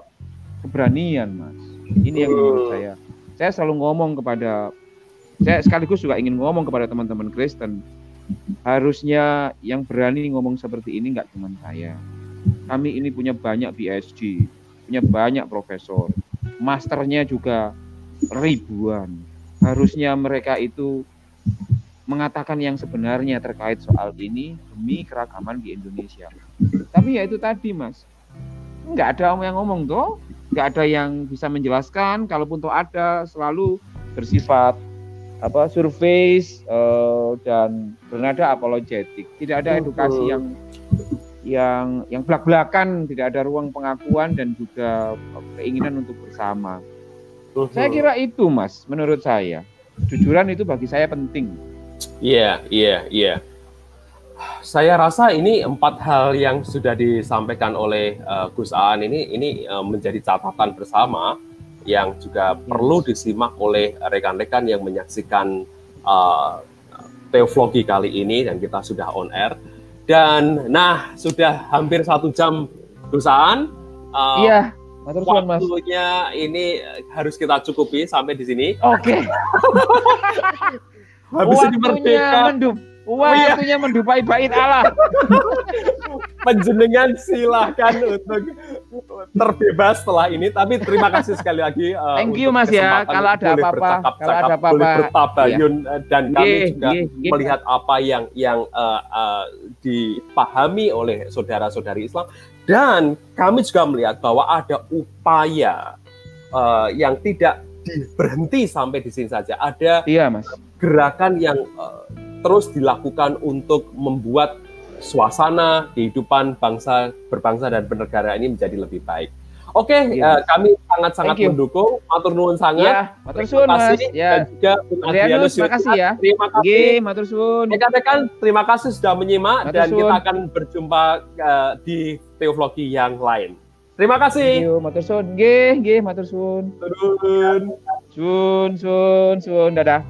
keberanian, Mas. Ini yang menurut saya. Saya selalu ngomong kepada saya sekaligus juga ingin ngomong kepada teman-teman Kristen harusnya yang berani ngomong seperti ini nggak cuma saya. Kami ini punya banyak BSG, punya banyak profesor, masternya juga ribuan. Harusnya mereka itu mengatakan yang sebenarnya terkait soal ini demi keragaman di Indonesia. Tapi ya itu tadi mas, nggak ada yang ngomong tuh, nggak ada yang bisa menjelaskan. Kalaupun tuh ada, selalu bersifat apa survei uh, dan bernada apologetik. Tidak ada edukasi yang yang yang belak-belakan, tidak ada ruang pengakuan dan juga keinginan untuk bersama. Saya kira itu, Mas, menurut saya. Jujuran itu bagi saya penting. Iya, yeah, iya, yeah, iya. Yeah. Saya rasa ini empat hal yang sudah disampaikan oleh uh, Gus Aan ini ini uh, menjadi catatan bersama yang juga perlu disimak oleh rekan-rekan yang menyaksikan uh, teologi kali ini dan kita sudah on air dan nah sudah hampir satu jam perusahaan uh, iya waktunya mas. ini harus kita cukupi sampai di sini oke okay. habis ini merdeka mendup Waktunya oh, iya. mendupai bait Allah. Penjenengan silahkan untuk terbebas setelah ini. Tapi terima kasih sekali lagi. Uh, Thank you Mas ya. Kalau ada apa-apa, kalau ada apa-apa, boleh bertabayun iya. dan kami yeah, juga yeah, yeah. melihat apa yang yang uh, uh, dipahami oleh saudara-saudari Islam dan kami juga melihat bahwa ada upaya uh, yang tidak berhenti sampai di sini saja. Ada iya, Mas. Gerakan yang uh, terus dilakukan untuk membuat suasana kehidupan bangsa berbangsa dan bernegara ini menjadi lebih baik. Oke, okay, yes. uh, kami sangat-sangat mendukung. Matur nuwun sangat. Ya, matur suwun Mas. Ya. Dan juga Bung Adrianus, terima kasih ya. Terima kasih. Gih, matur suwun. Rekan-rekan, terima kasih sudah menyimak matur dan suun. kita akan berjumpa uh, di teologi yang lain. Terima kasih. You, matur suwun. Nggih, nggih, matur suwun. Sun. Sun, sun, sun, dadah.